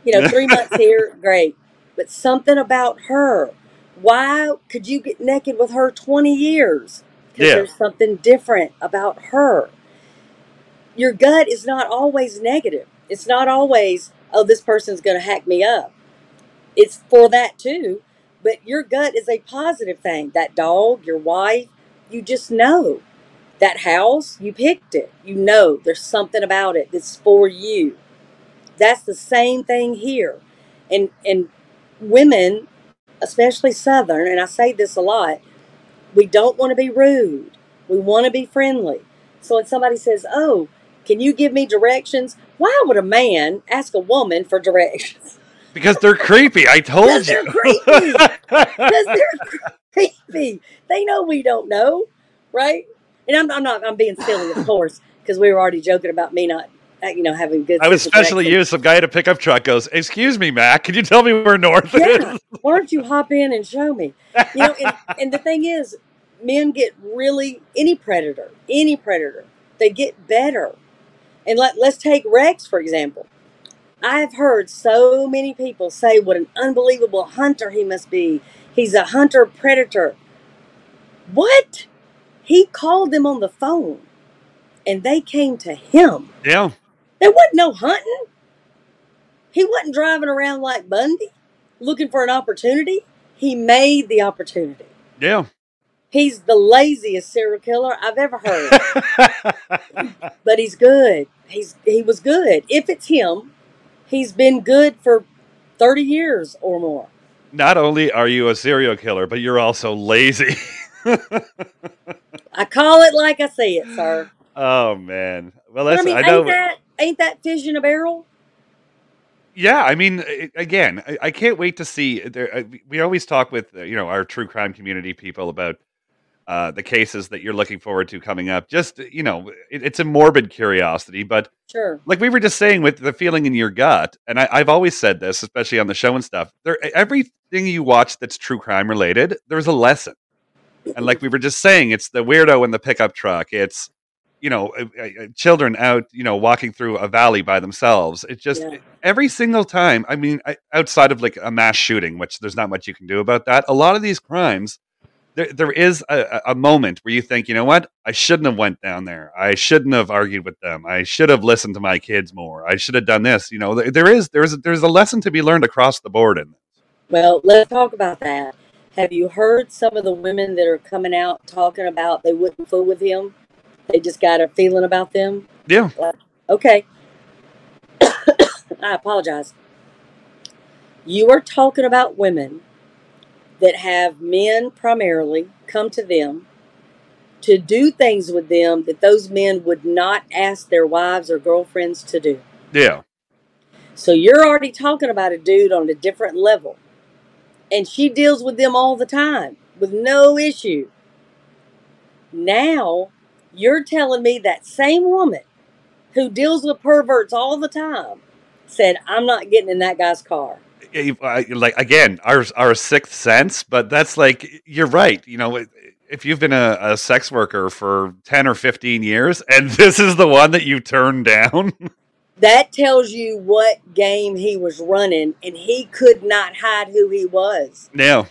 You know, three months here, great. But something about her. Why could you get naked with her 20 years? Because yeah. there's something different about her. Your gut is not always negative. It's not always, oh, this person's going to hack me up. It's for that too. But your gut is a positive thing. That dog, your wife, you just know. That house, you picked it. You know there's something about it that's for you. That's the same thing here. And and women, especially southern, and I say this a lot, we don't want to be rude. We want to be friendly. So when somebody says, "Oh, can you give me directions?" Why would a man ask a woman for directions? Because they're creepy. I told you. They're creepy. Because they're creepy. They know we don't know, right? And I'm, I'm not. I'm being silly, of course, because we were already joking about me not, Uh, you know, having good. I was especially you. Some guy at a pickup truck goes, "Excuse me, Mac, can you tell me where north yeah. is?" Why don't you hop in and show me? You know, and, and the thing is, men get really any predator, any predator, they get better. And let, let's take Rex for example. I've heard so many people say what an unbelievable hunter he must be. He's a hunter predator. What? He called them on the phone and they came to him. Yeah. There wasn't no hunting. He wasn't driving around like Bundy looking for an opportunity. He made the opportunity. Yeah. He's the laziest serial killer I've ever heard. but he's good. He's he was good. If it's him, he's been good for 30 years or more. Not only are you a serial killer, but you're also lazy. I call it like I see it, sir. Oh man. Well, that's I, mean, I know. That, ain't that fish in a barrel? Yeah, I mean, again, I, can't wait to see. There, we always talk with you know our true crime community people about uh, the cases that you're looking forward to coming up. Just you know, it, it's a morbid curiosity, but sure, like we were just saying with the feeling in your gut, and I, have always said this, especially on the show and stuff. There, everything you watch that's true crime related, there's a lesson, and like we were just saying, it's the weirdo in the pickup truck. It's you know, uh, uh, uh children out, you know, walking through a valley by themselves. It just yeah. every single time. I mean, outside of like a mass shooting, which there's not much you can do about that. A lot of these crimes there, there is a, a moment where you think, you know what, I shouldn't have went down there. I shouldn't have argued with them. I should have listened to my kids more. I should have done this. You know, there is there is there's a lesson to be learned across the board in this. Well, let's talk about that. Have you heard some of the women that are coming out talking about they wouldn't fool with him? They just got a feeling about them. Yeah. okay. I apologize. You are talking about women that have men primarily come to them to do things with them that those men would not ask their wives or girlfriends to do. Yeah. So you're already talking about a dude on a different level. And she deals with them all the time with no issue. Now, You're telling me that same woman who deals with perverts all the time said, I'm not getting in that guy's car. Like again, our our sixth sense, but that's like you're right. You know, if you've been a, a sex worker for ten or fifteen years, and this is the one that you turn down, that tells you what game he was running, and he could not hide who he was. No.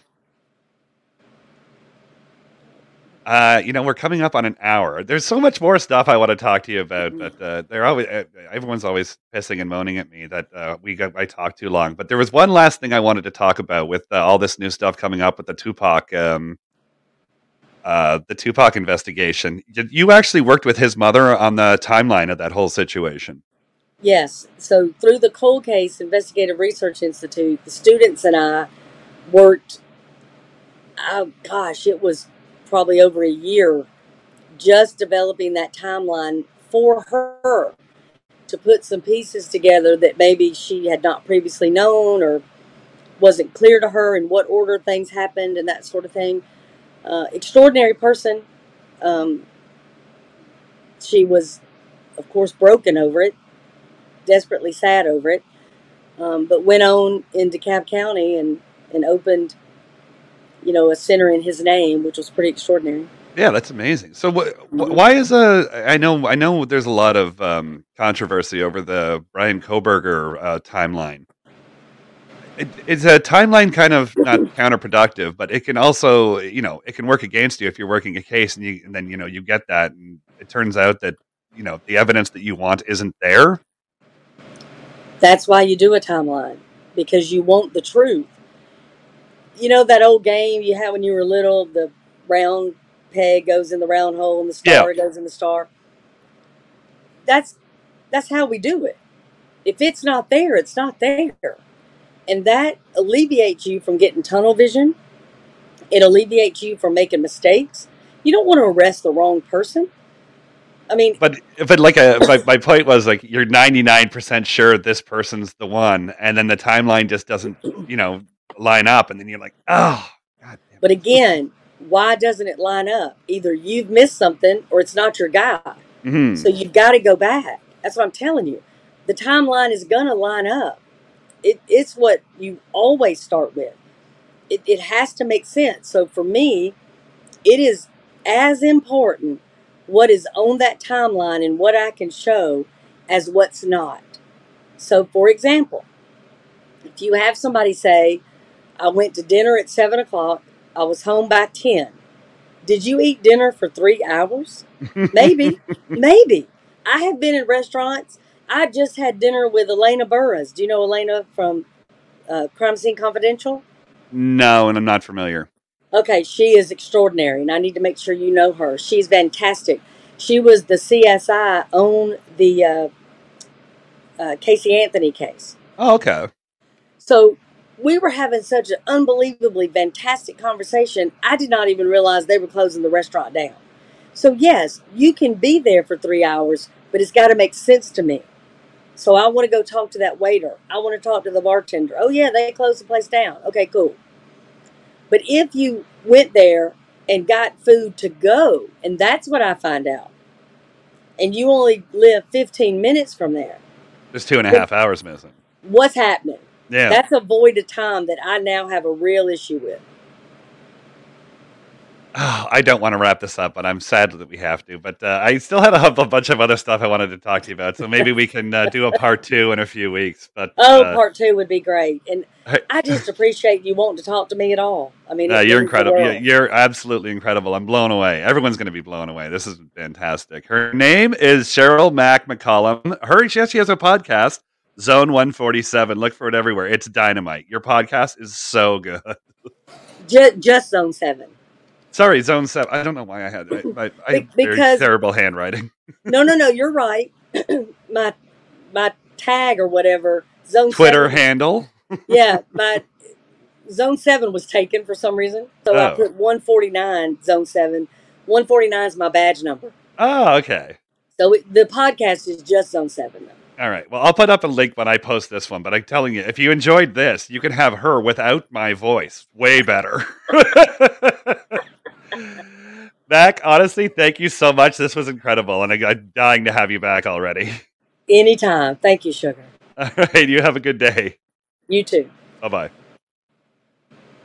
Uh, you know, we're coming up on an hour. There's so much more stuff I want to talk to you about, Mhm. but uh, they're always uh, everyone's always pissing and moaning at me that uh, we got I talk too long. But there was one last thing I wanted to talk about with uh, all this new stuff coming up with the Tupac, um, uh, the Tupac investigation. Did you actually worked with his mother on the timeline of that whole situation? Yes. So through the Cold Case Investigative Research Institute, the students and I worked. Oh gosh, it was probably over a year just developing that timeline for her to put some pieces together that maybe she had not previously known or wasn't clear to her in what order things happened and that sort of thing. Uh, extraordinary person. Um, she was, of course, broken over it, desperately sad over it, um, but went on in DeKalb County and, and opened, you know, a center in his name, which was pretty extraordinary. Yeah, that's amazing. So, wh- wh- Mhm. why is a? I know, I know. There's a lot of um, controversy over the Bryan Kohberger uh, timeline. It, it's a timeline kind of not counterproductive, but it can also, you know, it can work against you if you're working a case, and you and then you know you get that, and it turns out that you know the evidence that you want isn't there. That's why you do a timeline because you want the truth. You know that old game you had when you were little, the round peg goes in the round hole and the Yeah. star goes in the star. That's that's how we do it. If it's not there, it's not there. And that alleviates you from getting tunnel vision. It alleviates you from making mistakes. You don't want to arrest the wrong person. I mean, But but like a my, my point was like you're 99 percent sure this person's the one, and then the timeline just doesn't you know line up, and then you're like, oh, god damn. But again, why doesn't it line up? Either you've missed something or it's not your guy. Mhm. So you've got to go back. That's what I'm telling you. The timeline is to line up. It, it's what you always start with. It, it has to make sense. So for me, it is as important what is on that timeline and what I can show as what's not. So, for example, if you have somebody say, I went to dinner at 7 o'clock, I was home by 10. Did you eat dinner for three hours? Maybe, maybe. I have been in restaurants. I just had dinner with Elena Burris. Do you know Elena from uh, Crime Scene Confidential? No, and I'm not familiar. Okay, she is extraordinary, and I need to make sure you know her. She's fantastic. She was the CSI on the uh, uh, Casey Anthony case. Oh, okay. So we were having such an unbelievably fantastic conversation. I did not even realize they were closing the restaurant down. So, yes, you can be there for three hours, but it's got to make sense to me. So, I want to go talk to that waiter. I want to talk to the bartender. Oh, yeah, they closed the place down. Okay, cool. But if you went there and got food to go, and that's what I find out, and you only live 15 minutes from there, There's two and a half hours missing. what's happening? Yeah. That's a void of time that I now have a real issue with. Oh, I don't want to wrap this up, but I'm sad that we have to. But uh, I still had a, a bunch of other stuff I wanted to talk to you about, so maybe we can uh, do a part two in a few weeks. But Oh, uh, part two would be great. And. I just appreciate you wanting to talk to me at all. I mean, you're incredible. You're, you're absolutely incredible. I'm blown away. Everyone's going to be blown away. This is fantastic. Her name is Sheryl Mac McCollum. Her, she has a podcast, Zone 147. Look for it everywhere. It's dynamite. Your podcast is so good. Just, just zone seven. Sorry, Zone 7. I don't know why I had I, I, I very because- terrible handwriting. No, no, no. You're right. my my tag or whatever zone Twitter seven, handle. yeah, my zone seven was taken for some reason, so I Oh. put 149 zone seven. 149 is my badge number. Oh, okay. So it, the podcast is just zone seven. Though. All right. Well, I'll put up a link when I post this one, but I'm telling you, if you enjoyed this, you can have her without my voice. Way better. Mac, honestly, thank you so much. This was incredible, and I, I'm dying to have you back already. Anytime. Thank you, Sugar. All right, you have a good day. You too. Bye bye.